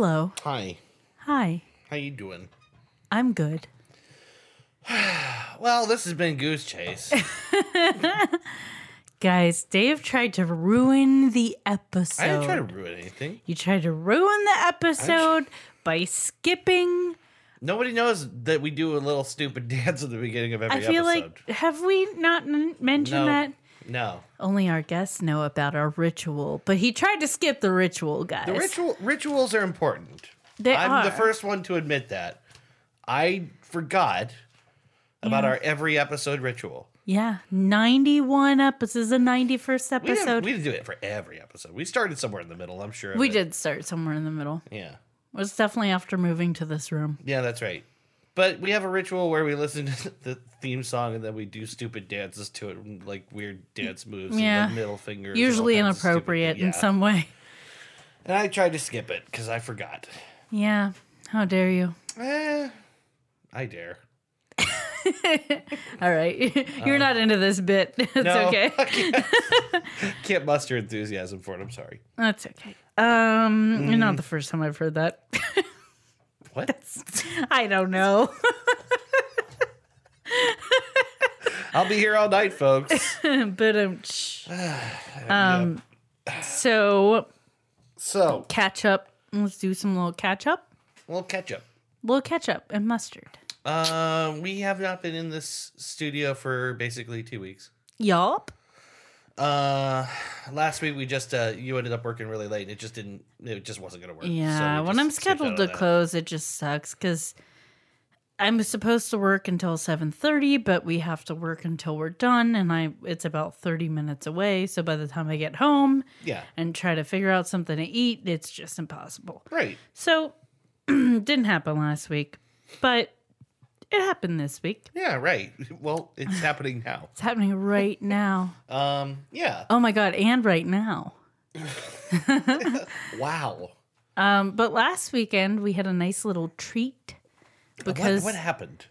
hello. Hi. Hi. How you doing? I'm good. Well, this has been Goose Chase. Guys, Dave tried to ruin the episode. I didn't try to ruin anything. You tried to ruin the episode by skipping. Nobody knows that we do a little stupid dance at the beginning of every I feel episode. like have we not n- mentioned no, that? No. Only our guests know about our ritual, but he tried to skip the ritual, guys. The ritual rituals are important. They I'm the first one to admit that. I forgot about Yeah. our every episode ritual. Yeah, ninety-one episodes. This is the ninety-first We didn't, episode. we We, didn't do it for every episode. We started somewhere in the middle. I'm sure. We it. did start somewhere in the middle. Yeah. It was definitely after moving to this room. Yeah, that's right. But we have a ritual where we listen to the theme song and then we do stupid dances to it, like weird dance moves, Yeah. and middle all Usually kinds of stupid- inappropriate in some way. And I tried to skip it because I forgot. Yeah. How dare you? Eh, I dare. All right. You're not into this bit. It's Um, No, okay. Can't, can't muster enthusiasm for it. I'm sorry. That's okay. Um, Mm. not the first time I've heard that. What? I don't know. I'll be here all night, folks. but um, shh. um so So, catch up. Let's do some little catch up. we'll catch up. Little ketchup and mustard. Uh, we have not been in this studio for basically two weeks. Yup. Uh, last week we just uh, you ended up working really late. and It just didn't. It just wasn't gonna work. Yeah. we when I'm scheduled to close, it just sucks because I'm supposed to work until 7:30, but we have to work until we're done, and I it's about 30 minutes away. So by the time I get home Yeah. and try to figure out something to eat, it's just impossible. Right. So didn't happen last week, but it happened this week. Yeah. Right. Well, it's happening now. It's happening right now. Um. Yeah. Oh my god, and right now. Wow. Um, but last weekend we had a nice little treat because what, what happened?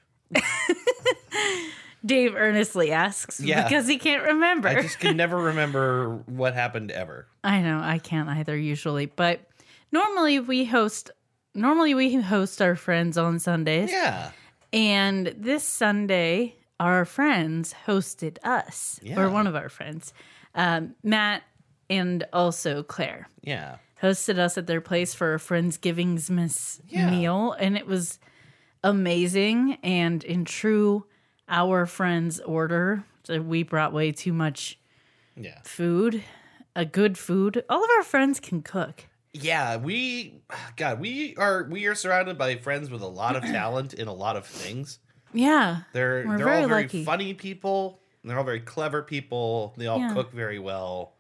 Dave earnestly asks Yeah. because he can't remember. I just can never remember what happened ever. I know I can't either usually, but normally we host. Normally we host our friends on Sundays, Yeah. And this Sunday our friends hosted us, Yeah. or one of our friends, um, Matt and also Claire. Yeah. hosted us at their place for a Friendsgiving's miss Yeah. meal, and it was amazing. And in true our friends order, so we brought way too much Yeah. food, a good food. All of our friends can cook. Yeah. We. God. We are. We are surrounded by friends with a lot of talent in a lot of things. Yeah, They're they're very all very lucky. funny people. They're all very clever people. They all Yeah. cook very well.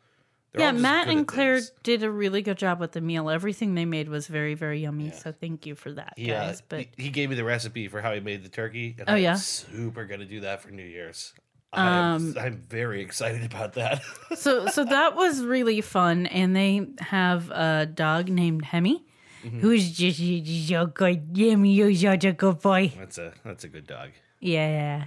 They're yeah. Matt and Claire things. did a really good job with the meal. Everything they made was very, very yummy. So thank you for that, Yeah, guys. But he, he gave me the recipe for how he made the turkey. And Oh, I'm yeah? super gonna do that for New Year's. I'm, Um, I'm very excited about that. so so that was really fun and they have a dog named hemi Mm-hmm. who's just so good hemi you're such a good boy that's a that's a good dog. yeah.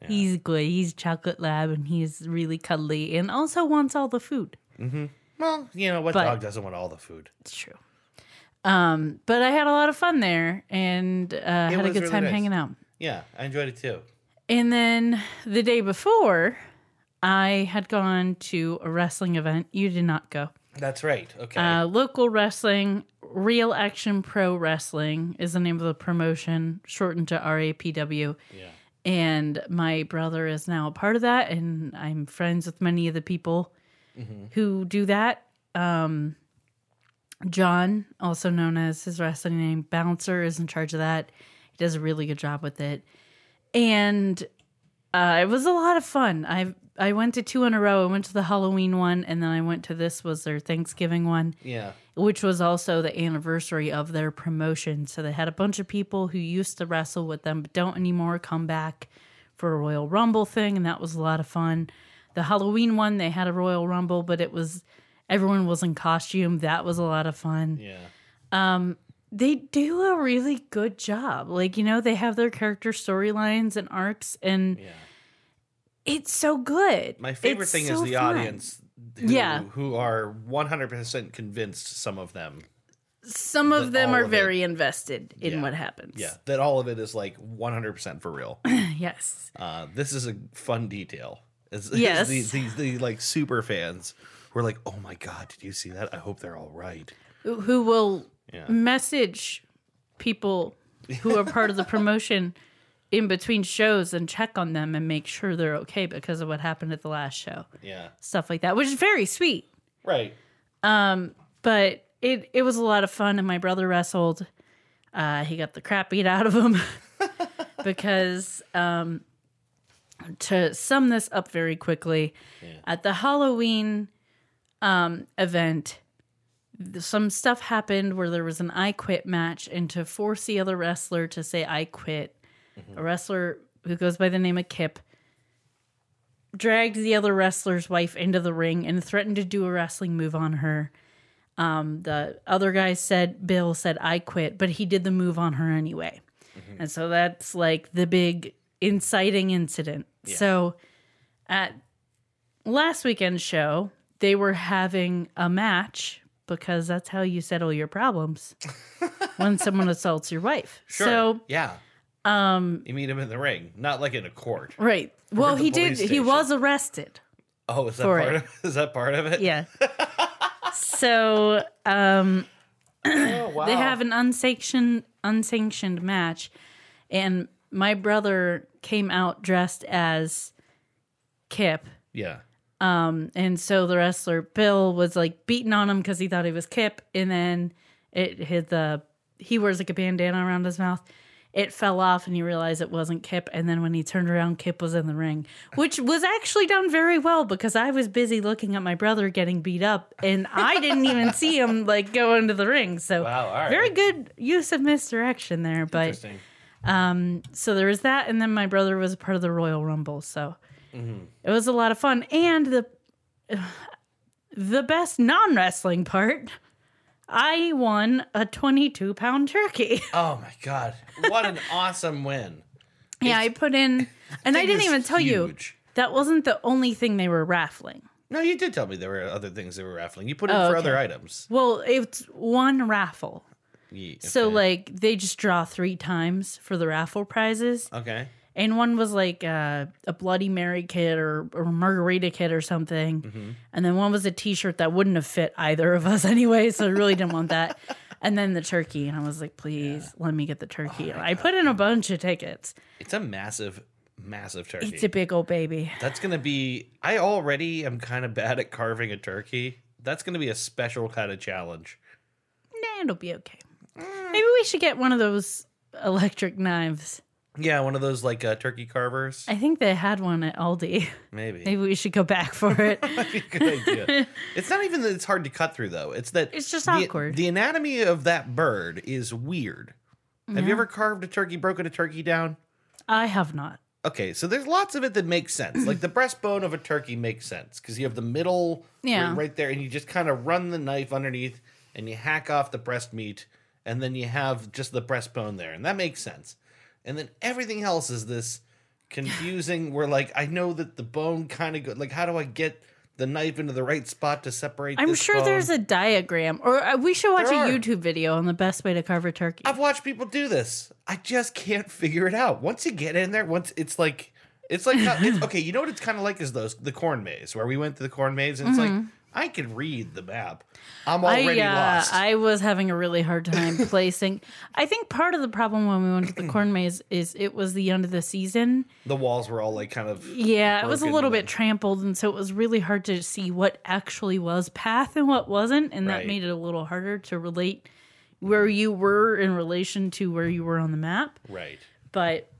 yeah. he's good he's chocolate lab and he's really cuddly and also wants all the food Mm-hmm. Well, you know what But- dog doesn't want all the food? it's true um but i had a lot of fun there and uh had a good really time nice. hanging out Yeah, I enjoyed it too. And then the day before i had gone to a wrestling event you did not go That's right. Okay. Uh, local wrestling, Real Action Pro Wrestling is the name of the promotion, shortened to RAPW. yeah. And my brother is now a part of that, and I'm friends with many of the people who do that. Um, John, also known as his wrestling name, Bouncer, is in charge of that. He does a really good job with it. And uh, it was a lot of fun. I I went to two in a row. I went to the Halloween one, and then I went to this was their Thanksgiving one Yeah. which was also the anniversary of their promotion. So they had a bunch of people who used to wrestle with them but don't anymore come back for a Royal Rumble thing, and that was a lot of fun. The Halloween one, they had a Royal Rumble, but it was everyone was in costume. That was a lot of fun. Yeah. They do a really good job. Like, you know, they have their character storylines and arcs, and Yeah. it's so good. My favorite It's thing is the fun. audience who, Yeah. who are 100% convinced some of them. some of them are of it- very invested in Yeah. what happens. Yeah, that all of it is like 100% for real. yes. Uh, this is a fun detail. It's, Yes. These, these, the like super fans who are like, oh my God, did you see that? I hope they're all right. Who will Yeah. message people who are part of the promotion in between shows and check on them and make sure they're okay because of what happened at the last show. Yeah. Stuff like that, which is very sweet. Right. But it it was a lot of fun and my brother wrestled. Uh, he got the crap beat out of him because um, to sum this up very quickly, at the Halloween um, event, some stuff happened where there was an I quit match, and to force the other wrestler to say I quit, a wrestler who goes by the name of Kip dragged the other wrestler's wife into the ring and threatened to do a wrestling move on her. Um, the other guy said, Bill said, I quit, but he did the move on her anyway. And so that's like the big inciting incident. So at last weekend's show, they were having a match because that's how you settle your problems when someone assaults your wife. Sure. So, yeah. Um, you meet him in the ring, not like in a court. right. Well, he did, police he was arrested. Oh, is that part it. of is that part of it? Yeah. so, um, Oh, wow. they have an unsanctioned unsanctioned match and my brother came out dressed as Kip Yeah. Um, and so the wrestler Bill was like beating on him because he thought he was Kip and then it hit the he wears like a bandana around his mouth it fell off and he realized it wasn't Kip and then when he turned around Kip was in the ring which was actually done very well because I was busy looking at my brother getting beat up and I didn't even see him like go into the ring so Wow, right. very good use of misdirection there but Interesting. Um, so there was that and then my brother was a part of the royal rumble so Mm-hmm. it was a lot of fun and the the best non-wrestling part i won a 22 pound turkey Oh my god. What an awesome win. yeah i put in and i didn't even tell you that wasn't the only thing they were raffling No, you did tell me there were other things they were raffling. You put in Oh, for okay. other items. well it's one raffle Ye- so like they just draw three times for the raffle prizes Okay. And one was like uh, a Bloody Mary kit or, or margarita kit or something, Mm-hmm. and then one was a T-shirt that wouldn't have fit either of us anyway, so I really didn't want that. And then the turkey, and I was like, please let me get the turkey. Oh I put in a bunch of tickets. It's a massive, massive turkey. It's a big old baby. That's gonna be. I already am kind of bad at carving a turkey. That's gonna be a special kind of challenge. Nah, it'll be okay. Mm. Maybe we should get one of those electric knives. Yeah, one of those like uh, turkey carvers. I think they had one at Aldi. Maybe. Maybe we should go back for it. Good idea. It's not even that it's hard to cut through though. It's that It's just the, awkward. The anatomy of that bird is weird. Have you ever carved a turkey, broken a turkey down? I have not. Okay, so there's lots of it that makes sense. Like the breastbone of a turkey makes sense because you have the middle Yeah. right, right there, and you just kind of run the knife underneath and you hack off the breast meat, and then you have just the breastbone there, and that makes sense. And then everything else is this confusing where like I know that the bone kind of go like how do I get the knife into the right spot to separate I'm sure bone? there's a diagram, or uh, we should watch There a are. YouTube video on the best way to carve a turkey. I've watched people do this. I just can't figure it out. Once you get in there, once it's like it's like how- it's, okay, you know what it's kind of like is those the corn maze where we went to the corn maze and it's like I can read the map. I'm already. I, uh, lost. I was having a really hard time placing. I think part of the problem when we went to the corn maze is it was the end of the season. the walls were all like kind of Yeah, it was a little bit trampled, and so it was really hard to see what actually was path and what wasn't, and that Right. made it a little harder to relate where you were in relation to where you were on the map. right. But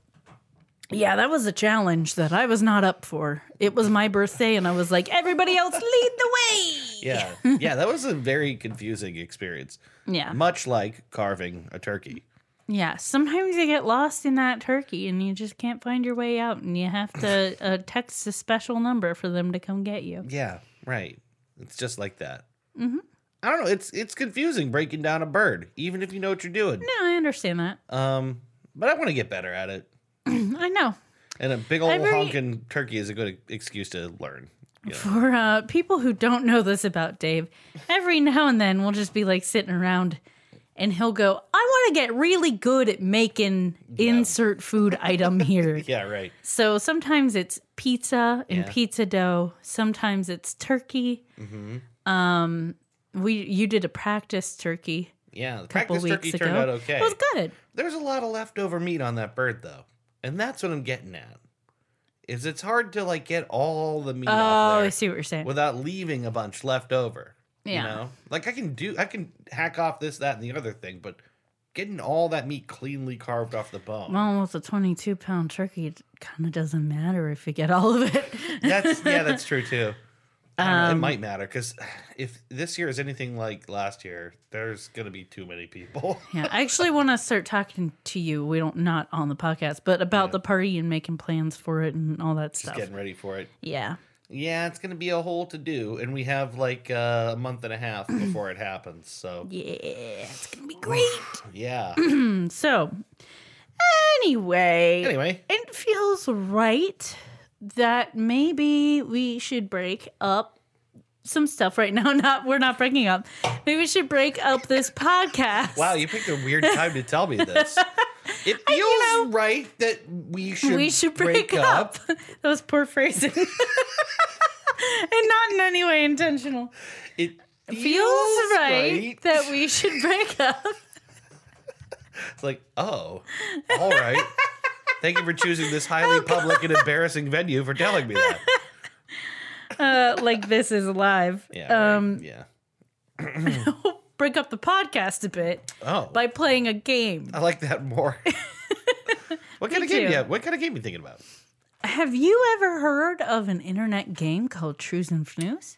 yeah, that was a challenge that I was not up for. It was my birthday, and I was like, everybody else lead the way. Yeah. yeah, that was a very confusing experience. Yeah. Much like carving a turkey. Yeah. Sometimes you get lost in that turkey and you just can't find your way out, and you have to uh, text a special number for them to come get you. Yeah, right. It's just like that. Mm-hmm. I don't know. It's it's confusing breaking down a bird, even if you know what you're doing. No, I understand that. Um, but I want to get better at it. I know. And a big old Every- honking turkey is a good excuse to learn. You know? For uh, people who don't know this about Dave, every now and then we'll just be like sitting around and he'll go, I want to get really good at making insert food item here. Yeah, right. So sometimes it's pizza and Yeah. pizza dough. Sometimes it's turkey. Um, we you did a practice turkey Yeah, the practice weeks turkey ago. turned out okay. It was good. There's a lot of leftover meat on that bird though. And that's what I'm getting at. Is it's hard to like get all the meat Oh, off I see what you're saying. without leaving a bunch left over. Yeah. You know? Like I can do I can hack off this, that, and the other thing, but getting all that meat cleanly carved off the bone. well, with a 22 pound turkey, it kind of doesn't matter if you get all of it. That's yeah, that's true too. I don't know, Um, it might matter because if this year is anything like last year, there's gonna be too many people. yeah, I actually want to start talking to you. We don't not on the podcast, but about the party and making plans for it and all that Just stuff. getting ready for it. Yeah. Yeah, it's gonna be a whole to do, and we have like uh, a month and a half before it happens. So Yeah, it's gonna be great. yeah. so, anyway, anyway, it feels right that maybe we should break up some stuff right now. Not we're not breaking up. Maybe we should break up this podcast. wow, you picked a weird time to tell me this. It feels right that we should we should break, up. that was poor phrasing, and not in any way intentional. It Feels, feels, right, that we should break up. It's like, oh, all right. Thank you for choosing this highly public and embarrassing venue for telling me that. Uh, like this is live. Yeah. right, Um, yeah. break up the podcast a bit Oh, by playing a game. I like that more. what kind of game? too. Yeah. What kind of game you thinking about? Have you ever heard of an internet game called Trues and Fnews?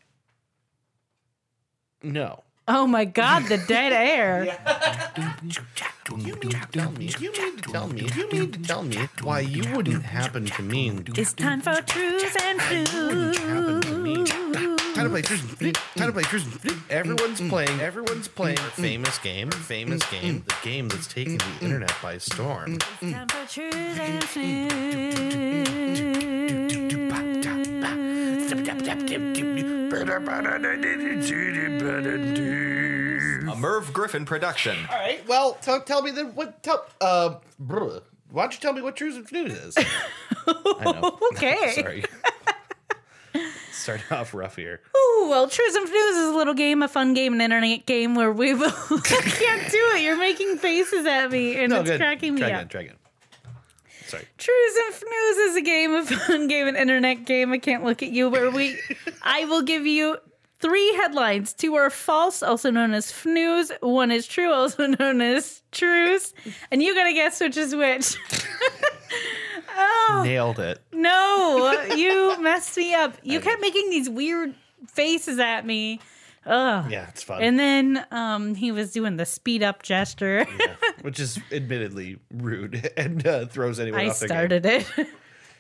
No. Oh my god, the dead air. You mean to tell me? You mean to tell me? You mean to tell me why you wouldn't happen to mean? It's time for Trues and happen to me? Time to play Truth and Flip. Time to play Truth and Flip. Everyone's playing. Everyone's playing. a Famous game. Famous game. The game that's taken the internet by storm. Time for Trues and Fnews. A Merv Griffin production. All right. Well, tell tell me then what. Tell uh. brr. Why don't you tell me what Truth and Fnews is? I know. Okay. Sorry. Starting off rough here. Ooh, well, Trues and Fnews is a little game, a fun game, an internet game where we will. I can't do it. You're making faces at me, and No, it's good. cracking me try up. again. Try again. Sorry. Trues and Fnews is a game, a fun game, an internet game. I can't look at you, where we, I will give you three headlines. Two are false, also known as Fnews. One is true, also known as Trues. And you gotta guess which is which. oh Nailed it. no, you messed me up. You kept making these weird faces at me. Ugh. Yeah, it's fun. And then um, he was doing the speed up gesture. Yeah, which is admittedly rude and uh, throws anyone I off their game. started it.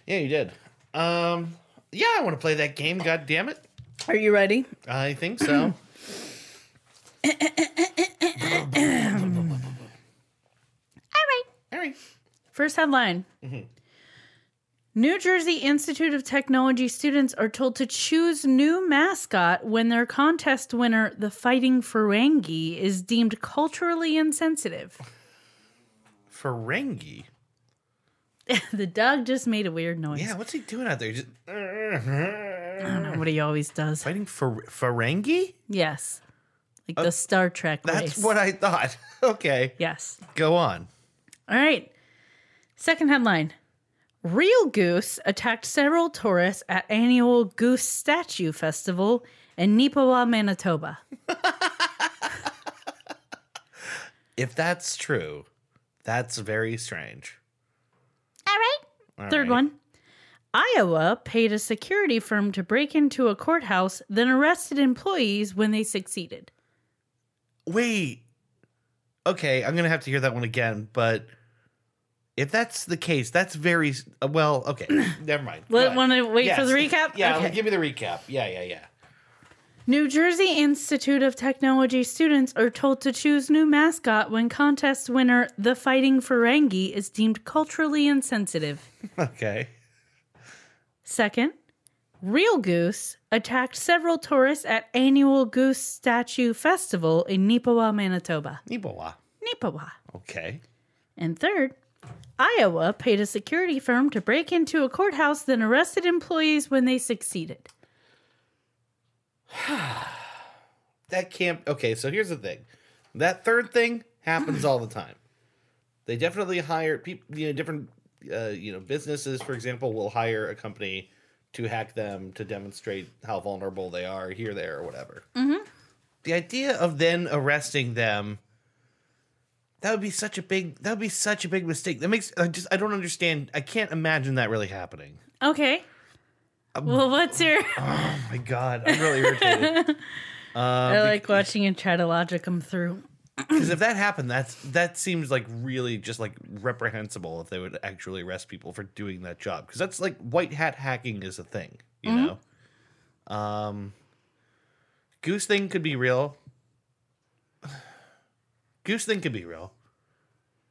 Yeah, you did. Um, yeah, I want to play that game. God damn it! Are you ready? I think so. All right. All right. First headline New Jersey Institute of Technology students are told to choose new mascot when their contest winner, the Fighting Ferengi, is deemed culturally insensitive. Ferengi. the dog just made a weird noise. Yeah, what's he doing out there? Just I don't know what he always does. fighting for Ferengi. Yes. Like uh, the Star Trek That's race. what I thought. Okay, Yes. go on. All right. Second headline. Real goose attacked several tourists at annual Goose Statue Festival in Neepawa, Manitoba. If that's true, that's very strange. All right. All Third right. one. Iowa paid a security firm to break into a courthouse, then arrested employees when they succeeded. Wait. Okay, I'm gonna have to hear that one again. But if that's the case, that's very uh, well. Okay, never mind. Let- ahead. wanna wait for the recap? Yeah, Okay. give me the recap. Yeah, yeah, yeah. New Jersey Institute of Technology students are told to choose new mascot when contest winner the Fighting Ferengi is deemed culturally insensitive. Okay. Second, Real Goose attacked several tourists at annual Goose Statue Festival in Neepawa, Manitoba. Ebola. Neepawa. Okay. And third, Iowa paid a security firm to break into a courthouse, then arrested employees when they succeeded. That can't. Okay, so here's the thing. That third thing happens all the time. They definitely hire people. You know, different. Uh, you know, businesses, for example, will hire a company to hack them to demonstrate how vulnerable they are here, there, or whatever. Mm-hmm. The idea of then arresting them. That would be such a big. That would be such a big mistake. That makes. I just. I don't understand. I can't imagine that really happening. Okay. Um, well, what's your. Oh my god, I'm really irritated. Uh, I like watching you try to logic them through. Because if that happened, that's that seems like really just like reprehensible if they would actually arrest people for doing that job. Because that's like white hat hacking is a thing, you mm-hmm. know. Um, goose thing could be real. Goose thing could be real.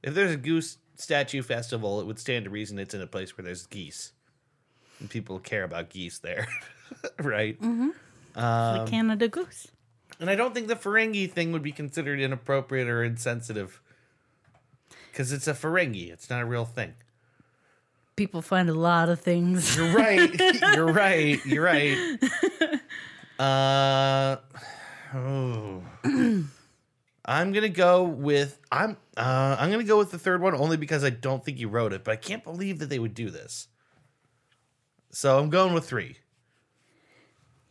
If there's a goose statue festival, it would stand to reason it's in a place where there's geese, and people care about geese there, right? Mm-hmm. Um, the Canada Goose. And I don't think the Ferengi thing would be considered inappropriate or insensitive. Because it's a Ferengi, it's not a real thing. People find a lot of things. You're right. You're right. You're right. Uh, oh. I'm gonna go with I'm uh, I'm gonna go with the third one only because I don't think you wrote it, but I can't believe that they would do this. So I'm going with three.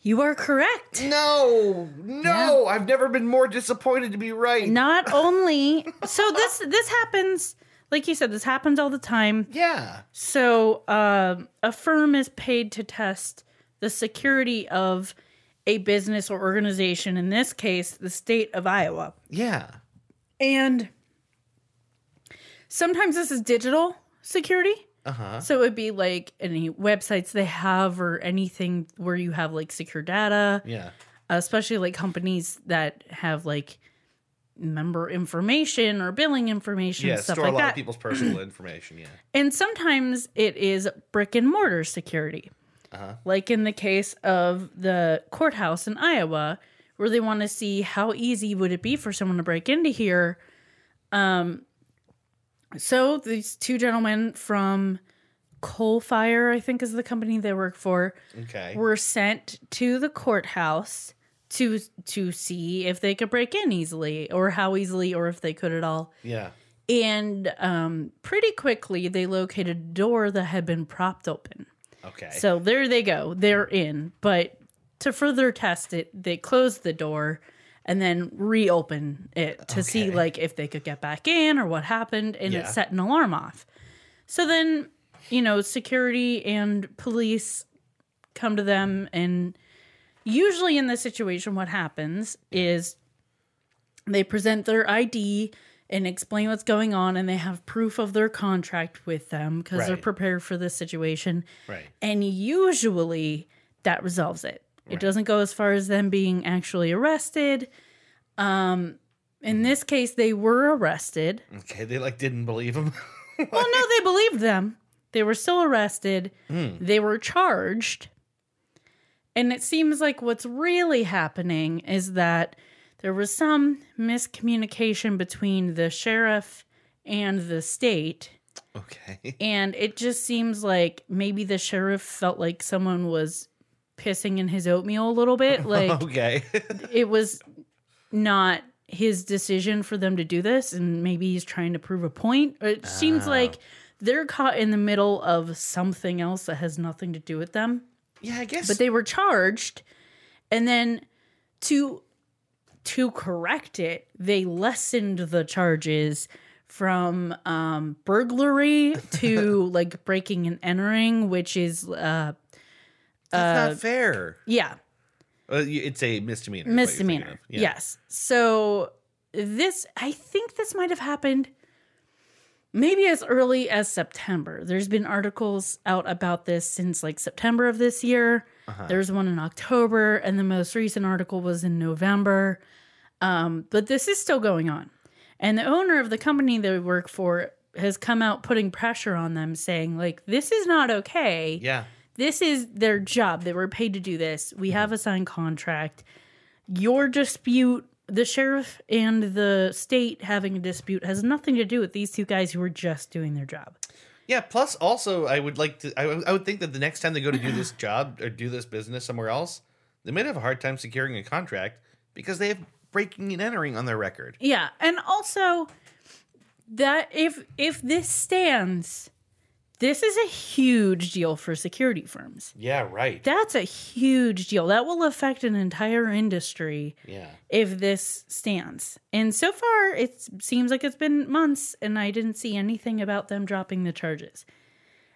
You are correct. No, no, I've never been more disappointed to be right. Not only so this this happens like you said this happens all the time. Yeah. So um a firm is paid to test the security of a business or organization. In this case, the state of Iowa. Yeah. And sometimes this is digital security. Uh-huh. So it would be like any websites they have or anything where you have like secure data, Yeah. especially like companies that have like member information or billing information, Yeah, stuff store like a lot that. of people's personal information, yeah. And sometimes it is brick and mortar security. Uh-huh. Like in the case of the courthouse in Iowa, where they want to see how easy would it be for someone to break into here. Um, so these two gentlemen from Coalfire, I think is the company they work for, Okay. were sent to the courthouse to to see if they could break in easily or how easily or if they could at all. yeah. And um, pretty quickly, they located a door that had been propped open. Okay. So there they go. They're mm. in. But to further test it, they closed the door and then reopen it to see like if they could get back in or what happened and Yeah. it set an alarm off. So then, you know, security and police come to them and usually in this situation what happens is they present their ID and explain what's going on and they have proof of their contract with them because they're prepared for this situation right. and usually that resolves it. It doesn't go as far as them being actually arrested. Um, in this case, they were arrested. Okay. They like didn't believe him. Well, no, they believed them. They were still arrested. They were charged. And it seems like what's really happening is that there was some miscommunication between the sheriff and the state. okay. And it just seems like maybe the sheriff felt like someone was pissing in his oatmeal a little bit. Like Okay. it was not his decision for them to do this. And maybe he's trying to prove a point. It seems oh. like they're caught in the middle of something else that has nothing to do with them. yeah, I guess. But they were charged. And then to to correct it, they lessened the charges from um, burglary to like breaking and entering, which is uh That's not fair. yeah, Uh, y- it's a misdemeanor. is what you're thinking misdemeanor. Yeah. Yes. So this I think this might have happened maybe as early as September. There's been articles out about this since like September of this year. Uh-huh. There's one in October, and the most recent article was in November. Um, but this is still going on. And the owner of the company they work for has come out putting pressure on them, saying, like, this is not okay Yeah. this is their job. They were paid to do this. We have a signed contract. Your dispute the sheriff and the state having a dispute has nothing to do with these two guys who were just doing their job. Yeah. Plus, also, I would like to. I would think that the next time they go to do this job or do this business somewhere else, they might have a hard time securing a contract because they have breaking and entering on their record. Yeah, and also that if if this stands, this is a huge deal for security firms. Yeah. Right. That's a huge deal. That will affect an entire industry yeah. if this stands. And so far, it seems like it's been months, and I didn't see anything about them dropping the charges.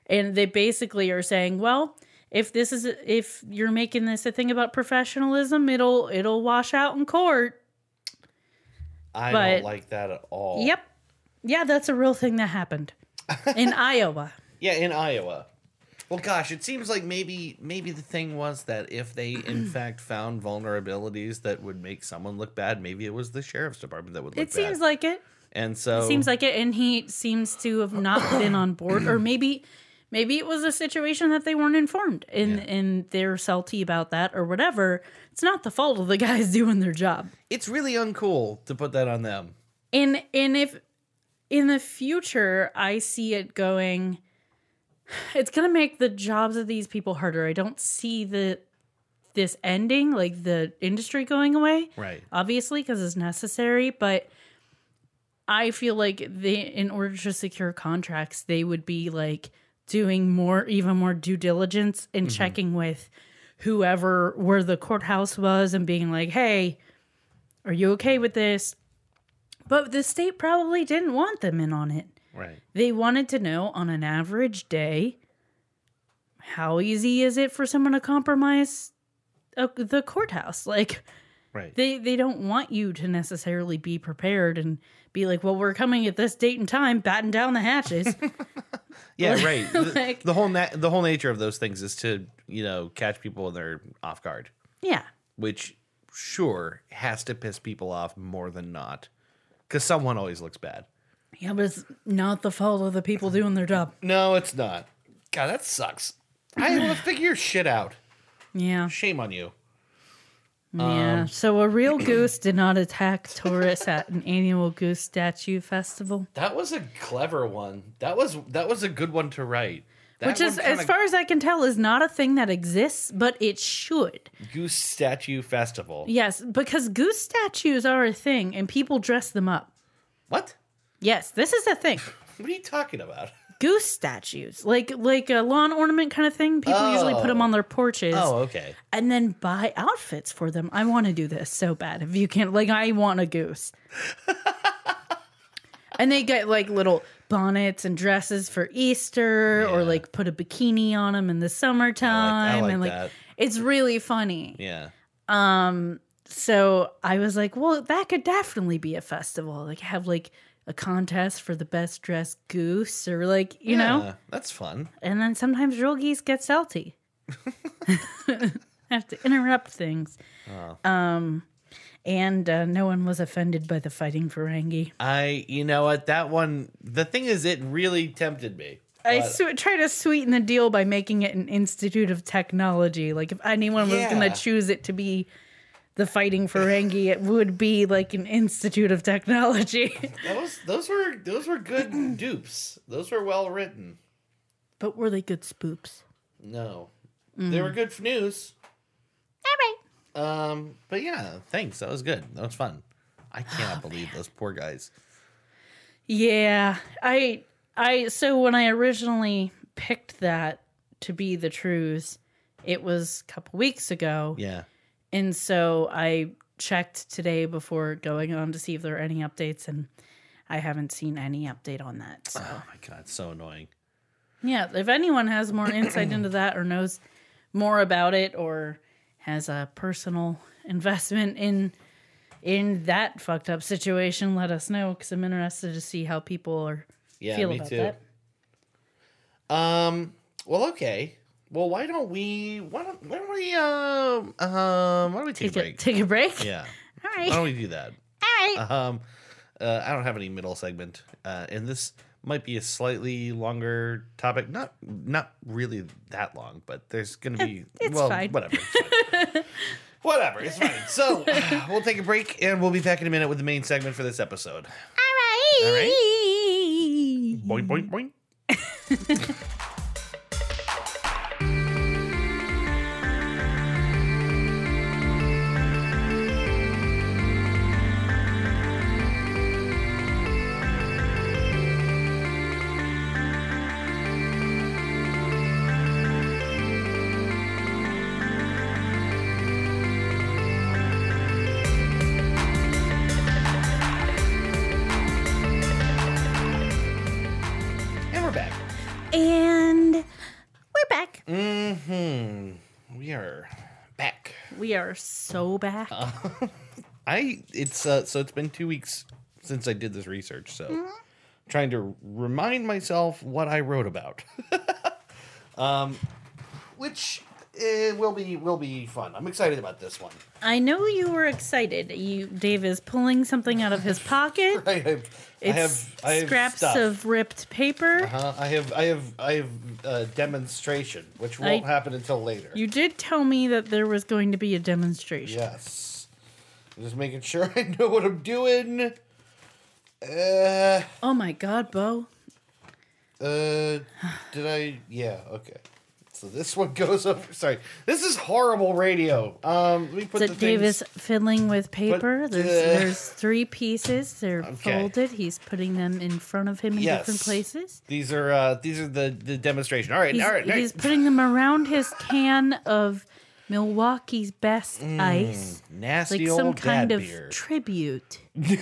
And they basically are saying, well, if this is if you're making this a thing about professionalism, it'll it'll wash out in court. I But- don't like that at all. Yep. Yeah, that's a real thing that happened in Iowa. Yeah, in Iowa. Well, gosh, it seems like maybe maybe the thing was that if they in fact found vulnerabilities that would make someone look bad, maybe it was the sheriff's department that would look It seems bad. like it. and so it Seems like it, and he seems to have not been on board, or maybe, maybe it was a situation that they weren't informed, and Yeah. and they're salty about that or whatever. It's not the fault of the guys doing their job. it's really uncool to put that on them. And and if in the future I see it going, it's gonna make the jobs of these people harder. I don't see the this ending, like the industry going away. Right. obviously because it's necessary but i feel like they in order to secure contracts they would be like doing more even more due diligence and checking with whoever where the courthouse was and being like hey are you okay with this but the state probably didn't want them in on it Right. they wanted to know on an average day how easy is it for someone to compromise uh, the courthouse like Right. they they don't want you to necessarily be prepared and be like, well, we're coming at this date and time, batten down the hatches. yeah, right. The, like- the whole na- the whole nature of those things is to, you know, catch people when they're off guard, yeah, which sure has to piss people off more than not. Cuz someone always looks bad. yeah, but it's not the fault of the people doing their job. No, it's not. God, that sucks. I will figure your shit out. Yeah, Shame on you. Yeah. Um, so a real goose did not attack tourists at an annual goose statue festival, That was a clever one. That was that was a good one to write. That which is, as kinda- far as I can tell, is not a thing that exists, but it should. Goose Statue Festival. Yes, because goose statues are a thing, and people dress them up. What? Yes, this is a thing. What are you talking about? Goose statues, like like a lawn ornament kind of thing. People usually put them Oh. on their porches. Oh, okay. and then buy outfits for them. I want to do this so bad. If you can't, like, I want a goose. and they get like little bonnets and dresses for Easter, or like put a bikini on them in the summertime, like and like that. it's really funny. Yeah. Um. So I was like, well, that could definitely be a festival. Like, have like a contest for the best dressed goose, or like you know. That's fun. And then sometimes real geese get salty. have to interrupt things. Um, and uh, no one was offended by the fighting Ferengi. I, you know what, that one. The thing is, it really tempted me. I su- try to sweeten the deal by making it an institute of technology. Like if anyone was going to choose it to be the fighting Ferengi, it would be like an institute of technology. those those were those were good dupes. Those were well written. but were they good spoops? No, they were good for news. All right. Um, but yeah, thanks. That was good. That was fun. I cannot believe those poor guys. Yeah, I I so when I originally picked that to be the truths, it was a couple weeks ago. Yeah. And so I checked today before going on to see if there are any updates and I haven't seen any update on that. So Oh my god, so annoying. yeah, if anyone has more insight into that or knows more about it or has a personal investment in in that fucked up situation, let us know because I'm interested to see how people are Yeah, feel me about too. that. Um. Well, okay. Well, why don't we? Why don't? Why don't we? Um. Um. Why don't we take, Take a a, break? take a break. yeah. All Why don't we do that? All right. Um. Uh, I don't have any middle segment, uh, and this might be a slightly longer topic. Not not really that long, but there's gonna be it's well, fine. whatever. it's. Whatever, it's fine. So we'll take a break and we'll be back in a minute with the main segment for this episode. All All right. right. Boing, boing, boing. We are so back. I it's uh so it's been two weeks since I did this research, so trying to remind myself what I wrote about. um which uh, will be will be fun. I'm excited about this one. I know you were excited. You Dave is pulling something out of his pocket. I have I have I have scraps stuff. of ripped paper. uh, I have I have I have a demonstration, which won't I- happen until later. You did tell me that there was going to be a demonstration. yes. I'm just making sure I know what I'm doing. Uh Oh my god, Bo. Uh, did I? Yeah. Okay. So this one goes over. Sorry, this is horrible radio. Um, let me put So the Dave things. is fiddling with paper. But, there's uh, there's three pieces. They're Okay. folded. He's putting them in front of him in Yes. different places. These are uh, these are the the demonstration. All right. He's, all right. all right. he's putting them around his can of Milwaukee's best ice. Nasty Like old some kind dad of beer. tribute.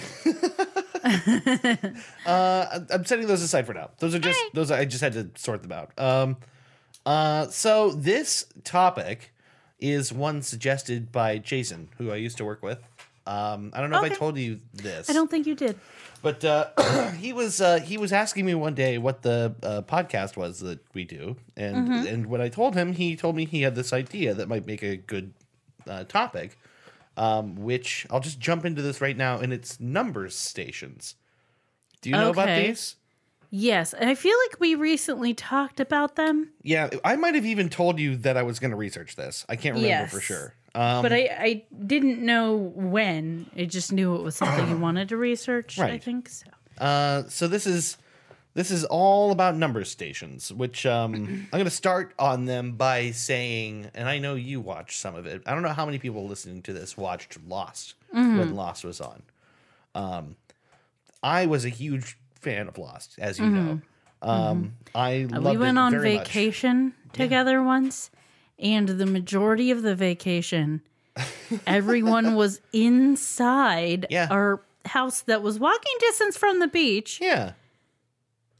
Uh, I'm setting those aside for now. Those are just those. I just had to sort them out. Um, uh, so this topic is one suggested by Jason, who I used to work with. Um, I don't know if I told you this. I don't think you did. But uh, he was uh, he was asking me one day what the uh, podcast was that we do, and Mm-hmm. and when I told him, he told me he had this idea that might make a good uh, topic. Um, which I'll just jump into this right now, and it's numbers stations. Do you know about these? Yes, and I feel like we recently talked about them, Yeah, I might have even told you that I was going to research this. I can't remember for sure. Um, but I, I didn't know when. I just knew it was something you wanted to research. I think so. Uh, so this is this is all about number stations, which um, I'm going to start on them by saying, and I know you watched some of it. I don't know how many people listening to this watched Lost Mm-hmm. when Lost was on. Um, I was a huge fan of Lost, as you know. Um, I Mm-hmm. we went on very much. vacation together once, and the majority of the vacation, everyone was inside Yeah. our house that was walking distance from the beach. Yeah,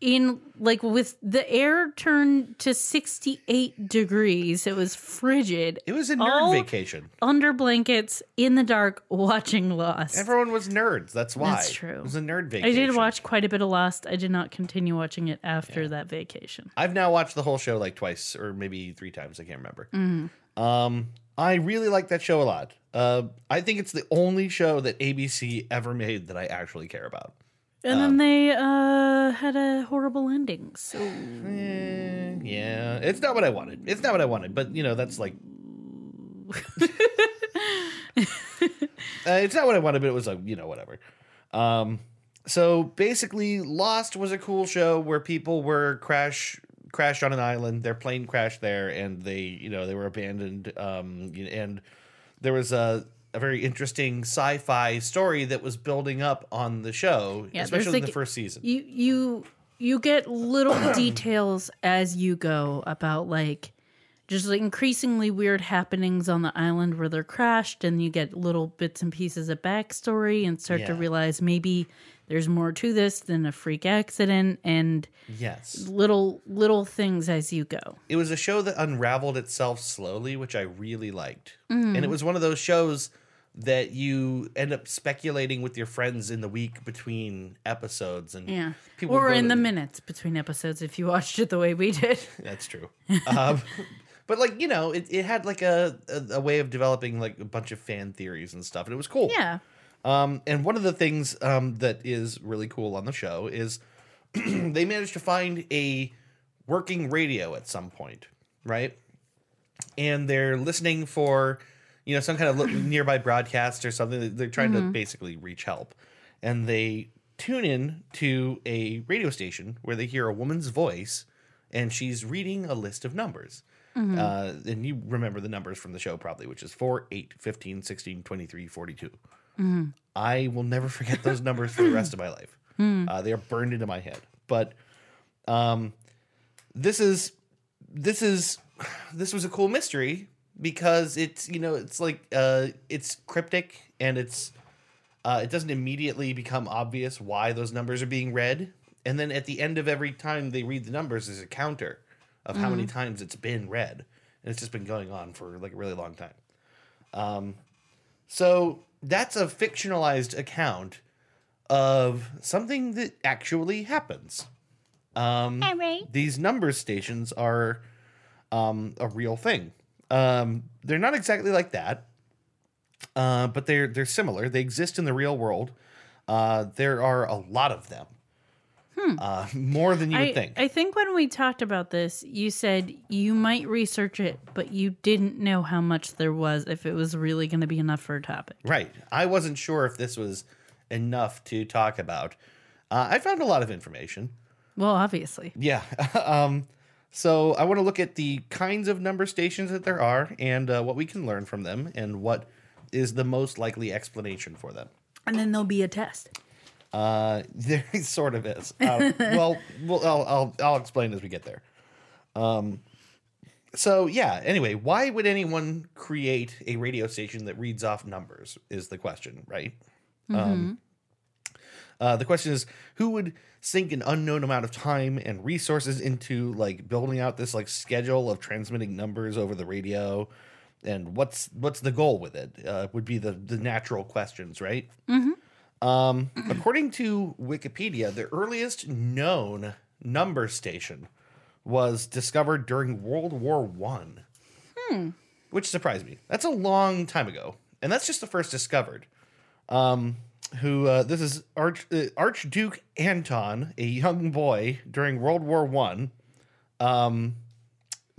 In like with the air turned to sixty eight degrees, it was frigid. it was a nerd vacation. Under blankets in the dark, watching Lost. Everyone was nerds. That's why. That's true. It was a nerd vacation. I did watch quite a bit of Lost. I did not continue watching it after that vacation. I've now watched the whole show like twice or maybe three times. I can't remember. Mm-hmm. Um, I really like that show a lot. Uh, I think it's the only show that ABC ever made that I actually care about. And Um, then they uh, had a horrible ending. So Eh, yeah, it's not what I wanted. It's not what I wanted, but you know that's like. uh, it's not what I wanted, but it was like you know whatever. Um, so basically, Lost was a cool show where people were crash crashed on an island. Their plane crashed there, and they you know they were abandoned. Um, and there was a a very interesting sci-fi story that was building up on the show, Yeah, especially in the first season. you you you get little details as you go about like just like increasingly weird happenings on the island where they're crashed, and you get little bits and pieces of backstory and start to realize maybe there's more to this than a freak accident and Yes. little little things as you go. it was a show that unraveled itself slowly, which I really liked. Mm. And it was one of those shows that you end up speculating with your friends in the week between episodes and Yeah. people or in the minutes between episodes if you watched it the way we did. That's true. um, but like, you know, it, it had like a, a, a way of developing like a bunch of fan theories and stuff, and it was cool. Yeah. Um, and one of the things um, that is really cool on the show is they managed to find a working radio at some point, right? And they're listening for, you know, some kind of nearby broadcast or something. They're trying Mm-hmm. to basically reach help, and they tune in to a radio station where they hear a woman's voice, and she's reading a list of numbers. Mm-hmm. Uh, and you remember the numbers from the show probably, which is 4, 8, 15, 16, 23, 42. Mm-hmm. I will never forget those numbers for the rest of my life. Hmm. Uh, they are burned into my head. But um, this is this is this was a cool mystery because it's you know it's like uh, it's cryptic and it's uh, it doesn't immediately become obvious why those numbers are being read. And then at the end of every time they read the numbers, there's a counter of how many times it's been read, and it's just been going on for like a really long time. Um, so that's a fictionalized account of something that actually happens. Um, These number stations are um, a real thing. Um, they're not exactly like that, uh, but they're they're similar. They exist in the real world. Uh, there are a lot of them, uh, more than you would think. I think when we talked about this, you said you might research it, but you didn't know how much there was if it was really going to be enough for a topic. Right. I wasn't sure if this was enough to talk about. Uh, I found a lot of information. Well, obviously. Yeah. um, so I want to look at the kinds of number stations that there are and uh, what we can learn from them and what is the most likely explanation for them. And then there'll be a test. Uh, there sort of is. Uh, well, well, I'll, I'll I'll explain as we get there. Um, so yeah. Anyway, why would anyone create a radio station that reads off numbers? Is the question, right? Um, uh, the question is, who would sink an unknown amount of time and resources into like building out this like schedule of transmitting numbers over the radio? And what's what's the goal with it? Uh, would be the the natural questions, right? Um, according to Wikipedia, the earliest known number station was discovered during World War One, which surprised me. That's a long time ago, and that's just the first discovered. Um, who uh, this is Arch, uh, Archduke Anton, a young boy during World War One, um,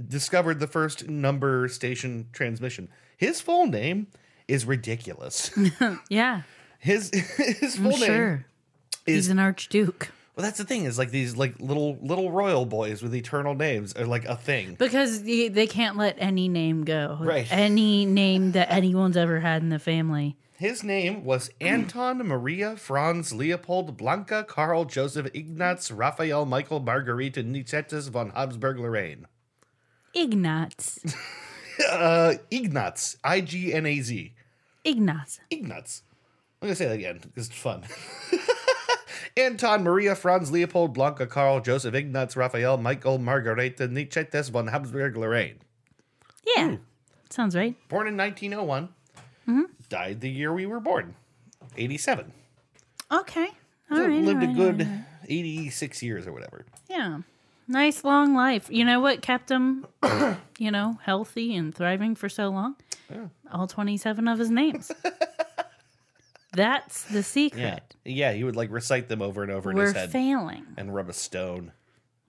discovered the first number station transmission. His full name is ridiculous. Yeah, His his I'm full name sure. is He's an archduke. well. That's the thing is like these like little little royal boys with eternal names are like a thing. Because they they can't let any name go. Right. Any name that anyone's ever had in the family. His name was Anton Maria Franz Leopold Blanca Karl Joseph Ignaz Raphael Michael Margarita Nicetas von Habsburg Lorraine. Ignaz. Uh, Ignaz, I G N A Z. Ignaz. Ignaz. I'm gonna say that again because it's fun. Anton Maria Franz Leopold Blanca Karl Joseph Ignatz, Raphael Michael Margarita Nicetas von Habsburg Lorraine. Yeah. Sounds right. Born in 1901, Hmm. died the year we were born, 87. Okay. All So right. lived all a good right. 86 years or whatever. Yeah. Nice long life. You know what kept him, you know, healthy and thriving for so long? All 27 of his names. That's the secret. Yeah. Yeah, he would like recite them over and over in We're his head failing. and rub a stone.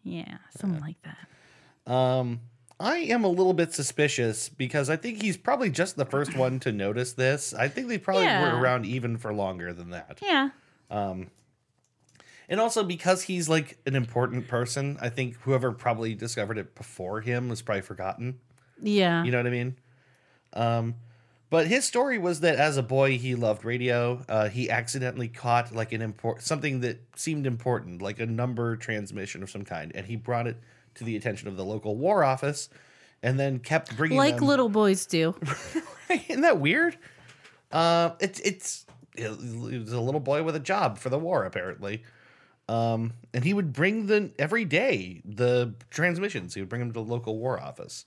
Yeah, something like that. Um, I am a little bit suspicious because I think he's probably just the first one to notice this. I think they probably Yeah. were around even for longer than that. Yeah. And also because he's like an important person, I think whoever probably discovered it before him was probably forgotten. Yeah. You know what I mean? Um, but his story was that as a boy he loved radio. Uh, he accidentally caught like an import something that seemed important, like a number transmission of some kind, and he brought it to the attention of the local war office, and then kept bringing like them. little boys do. Isn't that weird? Uh, it's it's it was a little boy with a job for the war apparently. Um, and he would bring the every day the transmissions. He would bring them to the local war office.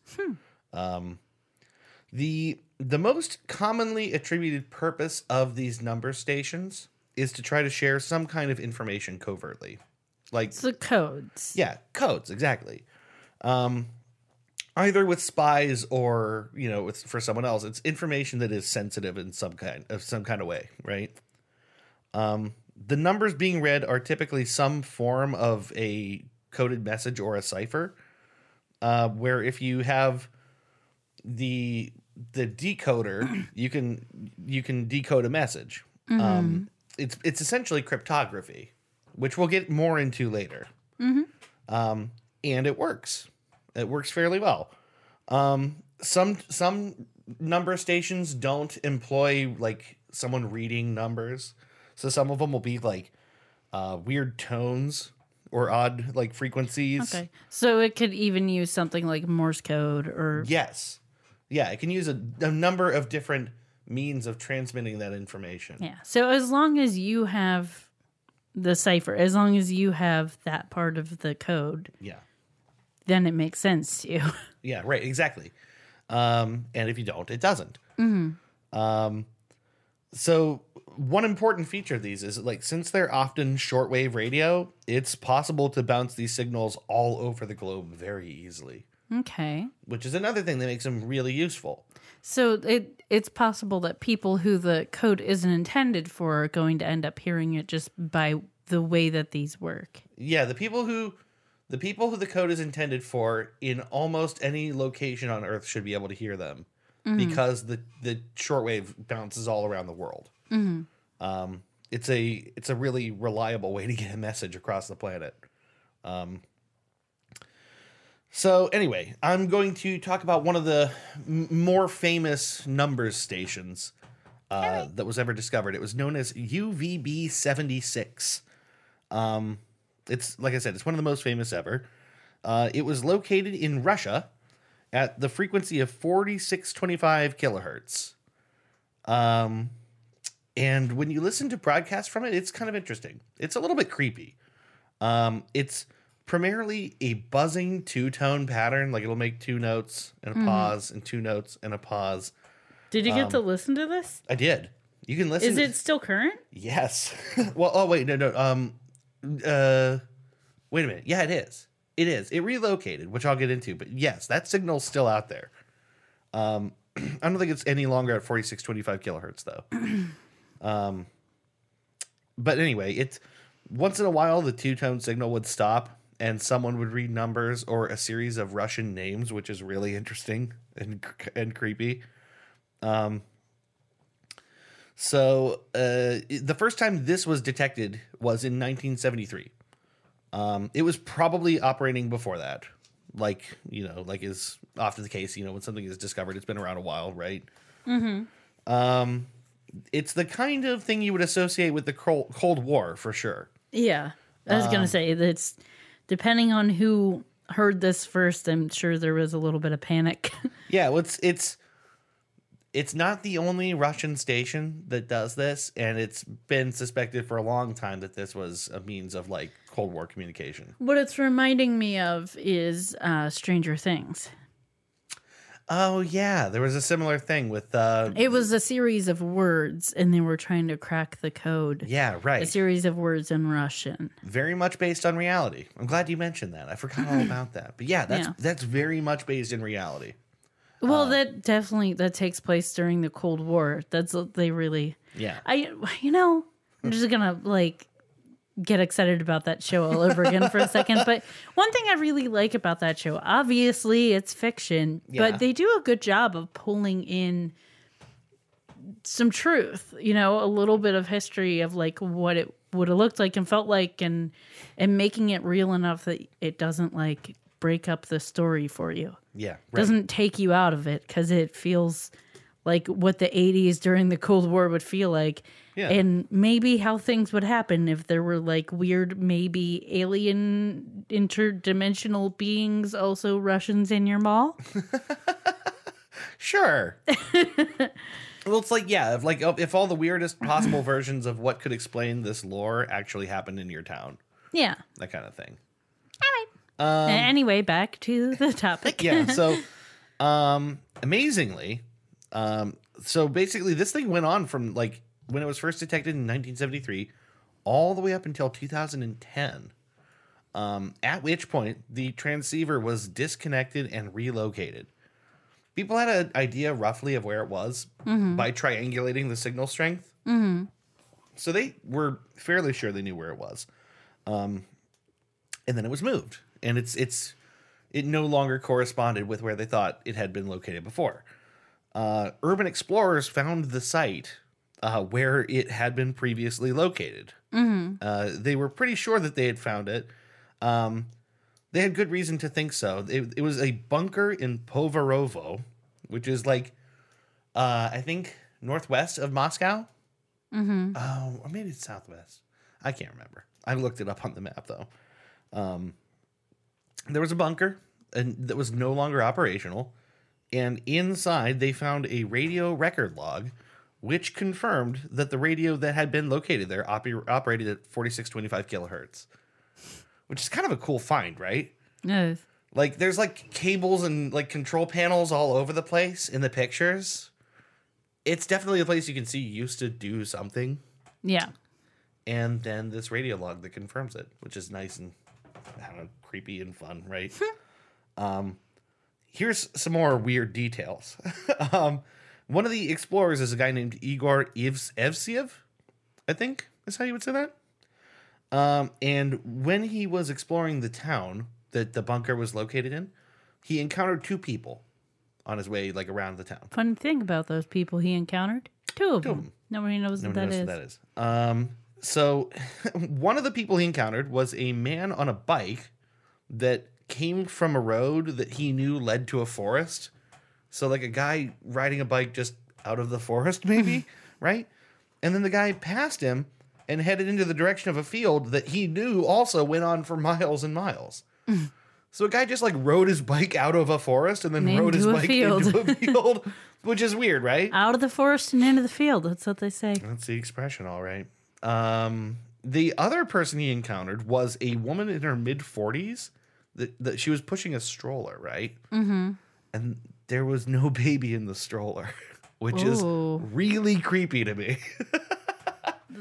Um, the the most commonly attributed purpose of these number stations is to try to share some kind of information covertly, like It's the codes. yeah, codes exactly. Um, either with spies or you know, with for someone else. It's information that is sensitive in some kind of some kind of way, right? Um, the numbers being read are typically some form of a coded message or a cipher. Uh, where if you have the the decoder you can you can decode a message. Um, it's it's essentially cryptography, which we'll get more into later. Um, and it works. It works fairly well. Um, some some number stations don't employ like someone reading numbers, so some of them will be like uh, weird tones or odd like frequencies. Okay. So it could even use something like Morse code or Yes. Yeah, it can use a, a number of different means of transmitting that information. yeah. So as long as you have the cipher, as long as you have that part of the code, Yeah. then it makes sense to you. Yeah, right, exactly. Um, and if you don't, it doesn't. Um, so one important feature of these is like since they're often shortwave radio, it's possible to bounce these signals all over the globe very easily, okay. which is another thing that makes them really useful. So it it's possible that people who the code isn't intended for are going to end up hearing it just by the way that these work. Yeah, the people who the people who the code is intended for in almost any location on earth should be able to hear them because the the shortwave bounces all around the world. Um, it's a it's a really reliable way to get a message across the planet. Um, so anyway, I'm going to talk about one of the m- more famous numbers stations uh, that was ever discovered. It was known as UVB 76. Um, it's like I said, it's one of the most famous ever. Uh, it was located in Russia at the frequency of 4625 kilohertz. Um, and when you listen to broadcasts from it, it's kind of interesting. It's a little bit creepy. Um, it's primarily a buzzing two tone pattern, like it'll make two notes and a pause, and two notes and a pause. Did you get to listen to this? I did. You can listen. Is it still current? Yes. well, oh wait, no, no. Um, uh, wait a minute. Yeah, it is. It is. It relocated, which I'll get into. But yes, that signal's still out there. Um, I don't think it's any longer at forty six twenty five kilohertz though. um, but anyway, it's once in a while the two tone signal would stop and someone would read numbers or a series of Russian names, which is really interesting and and creepy. Um, so uh, the first time this was detected was in 1973. Um, it was probably operating before that, like you know, like is often the case. You know, when something is discovered, it's been around a while, right? Mm-hmm. Um, it's the kind of thing you would associate with the Cold War for sure. Yeah. I was gonna say that it's depending on who heard this first, I'm sure there was a little bit of panic. Yeah, well, it's it's it's not the only Russian station that does this, and it's been suspected for a long time that this was a means of like Cold War communication. what it's reminding me of is uh, Stranger Things. Oh yeah, there was a similar thing with uh It was a series of words, and they were trying to crack the code. yeah, right. A series of words in Russian. Very much based on reality. I'm glad you mentioned that. I forgot all about that. But yeah, that's Yeah. that's very much based in reality. Well, that definitely that takes place during the Cold War. That's what they really. Yeah. I you know I'm just gonna like get excited about that show all over again for a second. But one thing I really like about that show, obviously it's fiction, Yeah. but they do a good job of pulling in some truth. You know, a little bit of history of like what it would have looked like and felt like, and and making it real enough that it doesn't like break up the story for you Yeah. Right. doesn't take you out of it because it feels like what the 80s during the Cold War would feel like. Yeah. And maybe how things would happen if there were like weird, maybe alien interdimensional beings, also Russians in your mall. Sure. well, it's like yeah, if like if all the weirdest possible versions of what could explain this lore actually happened in your town, yeah. that kind of thing. All right. Anyway, back to the topic. yeah so um amazingly um so basically this thing went on from like when it was first detected in 1973 all the way up until 2010 um at which point the transceiver was disconnected and relocated. People had an idea roughly of where it was by triangulating the signal strength. So they were fairly sure they knew where it was. Um and then it was moved. And it's it's it no longer corresponded with where they thought it had been located before. uh, urban explorers found the site uh, where it had been previously located. Uh, they were pretty sure that they had found it. Um, they had good reason to think so. It, it was a bunker in Povarovo, which is like, uh, I think, northwest of Moscow. Mm-hmm. Oh, or maybe it's southwest. I can't remember. I looked it up on the map though. Um, there was a bunker and that was no longer operational, and inside they found a radio record log, which confirmed that the radio that had been located there oper- operated at 4625 kilohertz, which is kind of a cool find, right? Yes. Like there's like cables and like control panels all over the place in the pictures. It's definitely a place you can see used to do something Yeah. and then this radio log that confirms it, which is nice and I don't know, creepy and fun, right? um, here's some more weird details. um, one of the explorers is a guy named Igor Evs- Evsiev, I think is how you would say that. Um, and when he was exploring the town that the bunker was located in, he encountered two people on his way like around the town. Funny thing about those people he encountered, two of them. them. Nobody knows what that knows is. what that is. Um, so one of the people he encountered was a man on a bike that came from a road that he knew led to a forest. So like a guy riding a bike just out of the forest, maybe, right? And then the guy passed him and headed into the direction of a field that he knew also went on for miles and miles. So a guy just like rode his bike out of a forest and then And rode his into a bike field. into a field, which is weird, right? Out of the forest and into the field. That's what they say. That's the expression, all right. Um, the other person he encountered was a woman in her mid forties. That, that she was pushing a stroller, right? Mm-hmm. And there was no baby in the stroller, which Ooh. is really creepy to me.